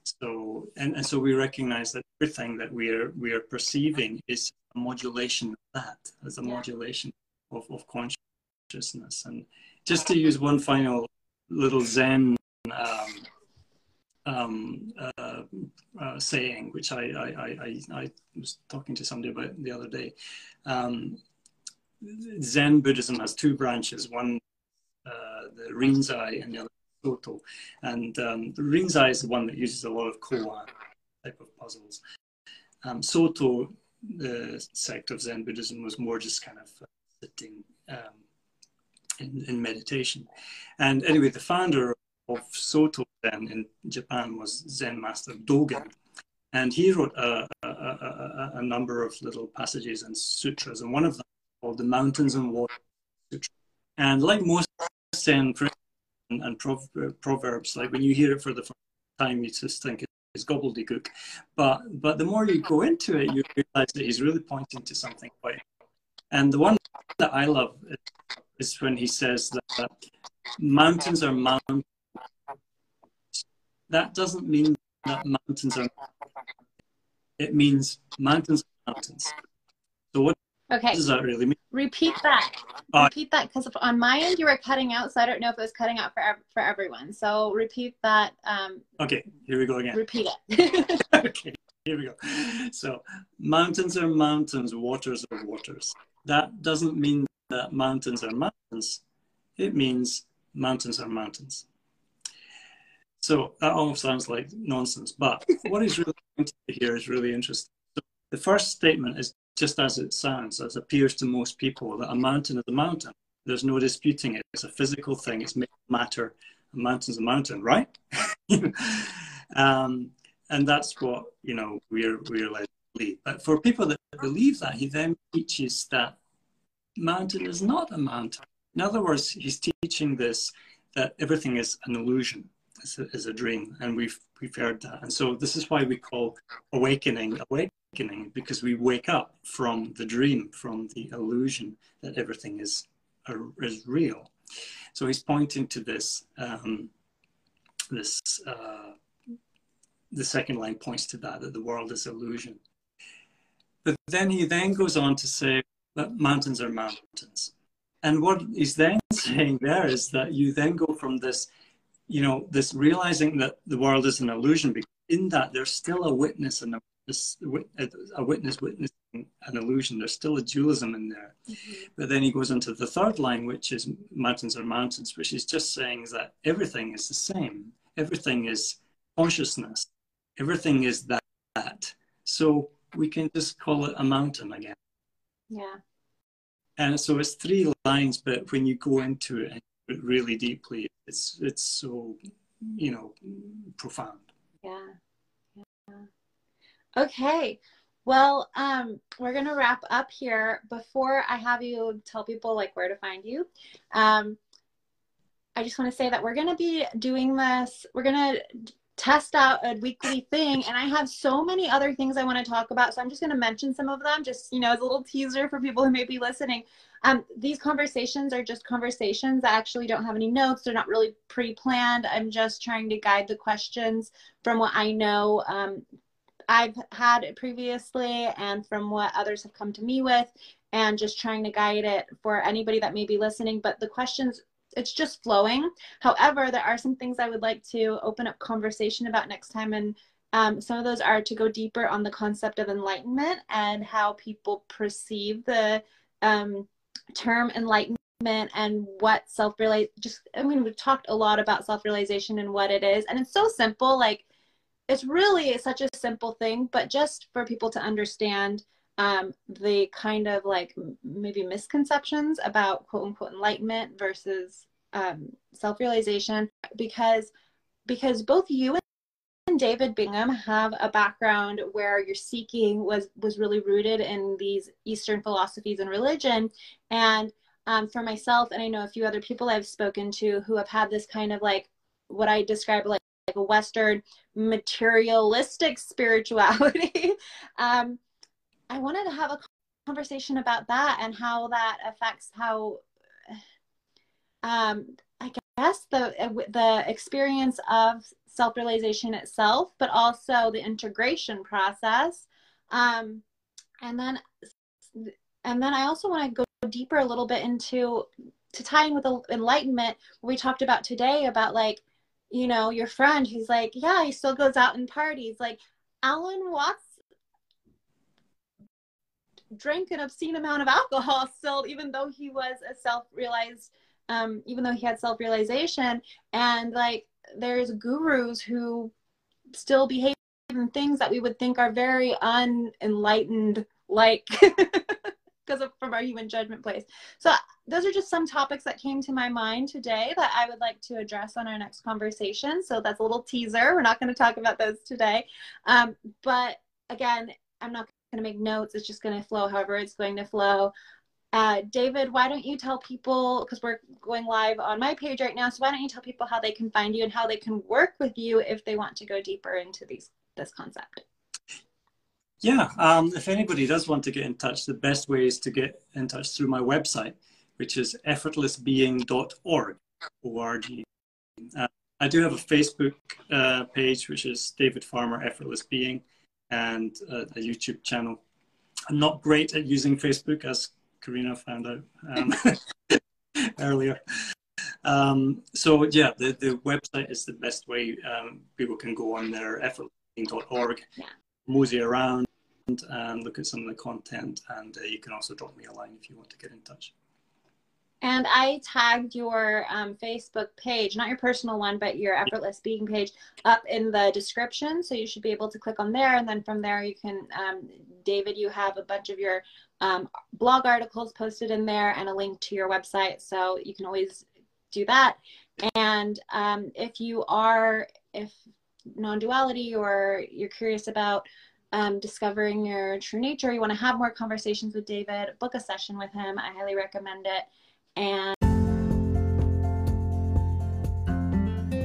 so and, and so we recognize that everything that we are we are perceiving is a modulation of that as a yeah. modulation of, of consciousness. And just to use one final little Zen um, um, uh, uh, saying, which I, I, I, I, was talking to somebody about the other day. Um, Zen Buddhism has two branches, one uh, the Rinzai and the other Soto. And um, the Rinzai is the one that uses a lot of koan type of puzzles. Um, Soto, the sect of Zen Buddhism, was more just kind of uh, sitting um, in, in meditation. And anyway, the founder of Soto Zen in Japan was Zen master Dogen. And he wrote a, a, a, a, number of little passages and sutras, and one of them called the Mountains and Water Sutra. And like most Zen and, and proverbs, like when you hear it for the first time, you just think it's gobbledygook. But but the more you go into it, you realize that he's really pointing to something quite. And the one that I love is when he says that mountains are mountains. That doesn't mean that mountains are. It means mountains are mountains. So what Okay. Does that really mean? Repeat that. Uh, repeat that because on my end you were cutting out, so I don't know if it was cutting out for for everyone. So repeat that. Um, okay, here we go again. repeat it. okay, here we go. So mountains are mountains, waters are waters. That doesn't mean that mountains are mountains. It means mountains are mountains. So that all sounds like nonsense, but what is really here is really interesting. So the first statement is just as it sounds, as appears to most people, that a mountain is a mountain. There's no disputing it. It's a physical thing. It's made of matter. A mountain's a mountain, right? um, and that's what you know we're we're led to believe. But for people that believe that, he then teaches that mountain is not a mountain. In other words, he's teaching this that everything is an illusion, is a, is a dream, and we've we've heard that. And so this is why we call awakening awakening because we wake up from the dream, from the illusion that everything is is real. So he's pointing to this. Um, this uh, the second line points to that that the world is illusion. But then he then goes on to say that mountains are mountains. And what he's then saying there is that you then go from this, you know, this realizing that the world is an illusion, because in that there's still a witness and a, a witness witnessing an illusion. There's still a dualism in there. Mm-hmm. But then he goes into the third line, which is mountains are mountains, which is just saying that everything is the same. Everything is consciousness. Everything is that. So we can just call it a mountain again. Yeah. And so it's three lines, but when you go into it really deeply, it's it's so you know profound. Yeah. yeah. Okay. Well, um, we're gonna wrap up here. Before I have you tell people like where to find you, um, I just want to say that we're gonna be doing this. We're gonna test out a weekly thing and i have so many other things i want to talk about so i'm just going to mention some of them just you know as a little teaser for people who may be listening. Um, these conversations are just conversations that actually don't have any notes they're not really pre-planned i'm just trying to guide the questions from what i know um, i've had previously and from what others have come to me with and just trying to guide it for anybody that may be listening but the questions it's just flowing. However, there are some things I would like to open up conversation about next time, and um, some of those are to go deeper on the concept of enlightenment and how people perceive the um, term enlightenment and what self realize just i mean we've talked a lot about self realization and what it is and it's so simple like it's really such a simple thing but just for people to understand um, the kind of like maybe misconceptions about quote unquote enlightenment versus um, self realization because because both you and David Bingham have a background where your seeking was was really rooted in these Eastern philosophies and religion and um, for myself and I know a few other people I've spoken to who have had this kind of like what I describe like, like a Western materialistic spirituality. um, I wanted to have a conversation about that and how that affects how um, I guess the the experience of self realization itself, but also the integration process, um, and then and then I also want to go deeper a little bit into to tie in with the enlightenment. we talked about today about like you know your friend who's like yeah he still goes out and parties like Alan Watts drank an obscene amount of alcohol still, even though he was a self-realized, um, even though he had self-realization. And like, there's gurus who still behave in things that we would think are very unenlightened, like because of from our human judgment place. So those are just some topics that came to my mind today that I would like to address on our next conversation. So that's a little teaser. We're not going to talk about those today, um, but again, I'm not going to make notes. It's just going to flow however it's going to flow. Uh, David, why don't you tell people, because we're going live on my page right now, so why don't you tell people how they can find you and how they can work with you if they want to go deeper into these this concept? Yeah, um, if anybody does want to get in touch, the best way is to get in touch through my website, which is effortlessbeing.org. O-R-G. Uh, I do have a Facebook uh, page, which is David Farmer Effortless Being and a, a YouTube channel. I'm not great at using Facebook, as Karina found out um, earlier. Um, so yeah, the, the website is the best way um, people can go on there, effortlessbeing.org, yeah. mosey around and look at some of the content. And uh, you can also drop me a line if you want to get in touch. And I tagged your um, Facebook page, not your personal one, but your effortless Being page up in the description. So you should be able to click on there. And then from there, you can, um, David, you have a bunch of your um, blog articles posted in there and a link to your website. So you can always do that. And um, if you are, if non duality or you're curious about um, discovering your true nature, you want to have more conversations with David, book a session with him. I highly recommend it. And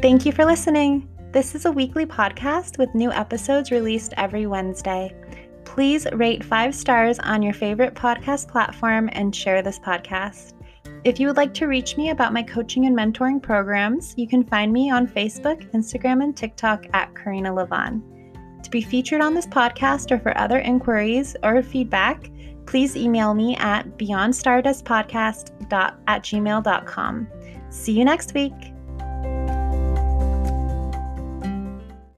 thank you for listening. This is a weekly podcast with new episodes released every Wednesday. Please rate five stars on your favorite podcast platform and share this podcast. If you would like to reach me about my coaching and mentoring programs, you can find me on Facebook, Instagram, and TikTok at Karina Levon. To be featured on this podcast or for other inquiries or feedback, please email me at beyondstardustpodcast at gmail.com. See you next week.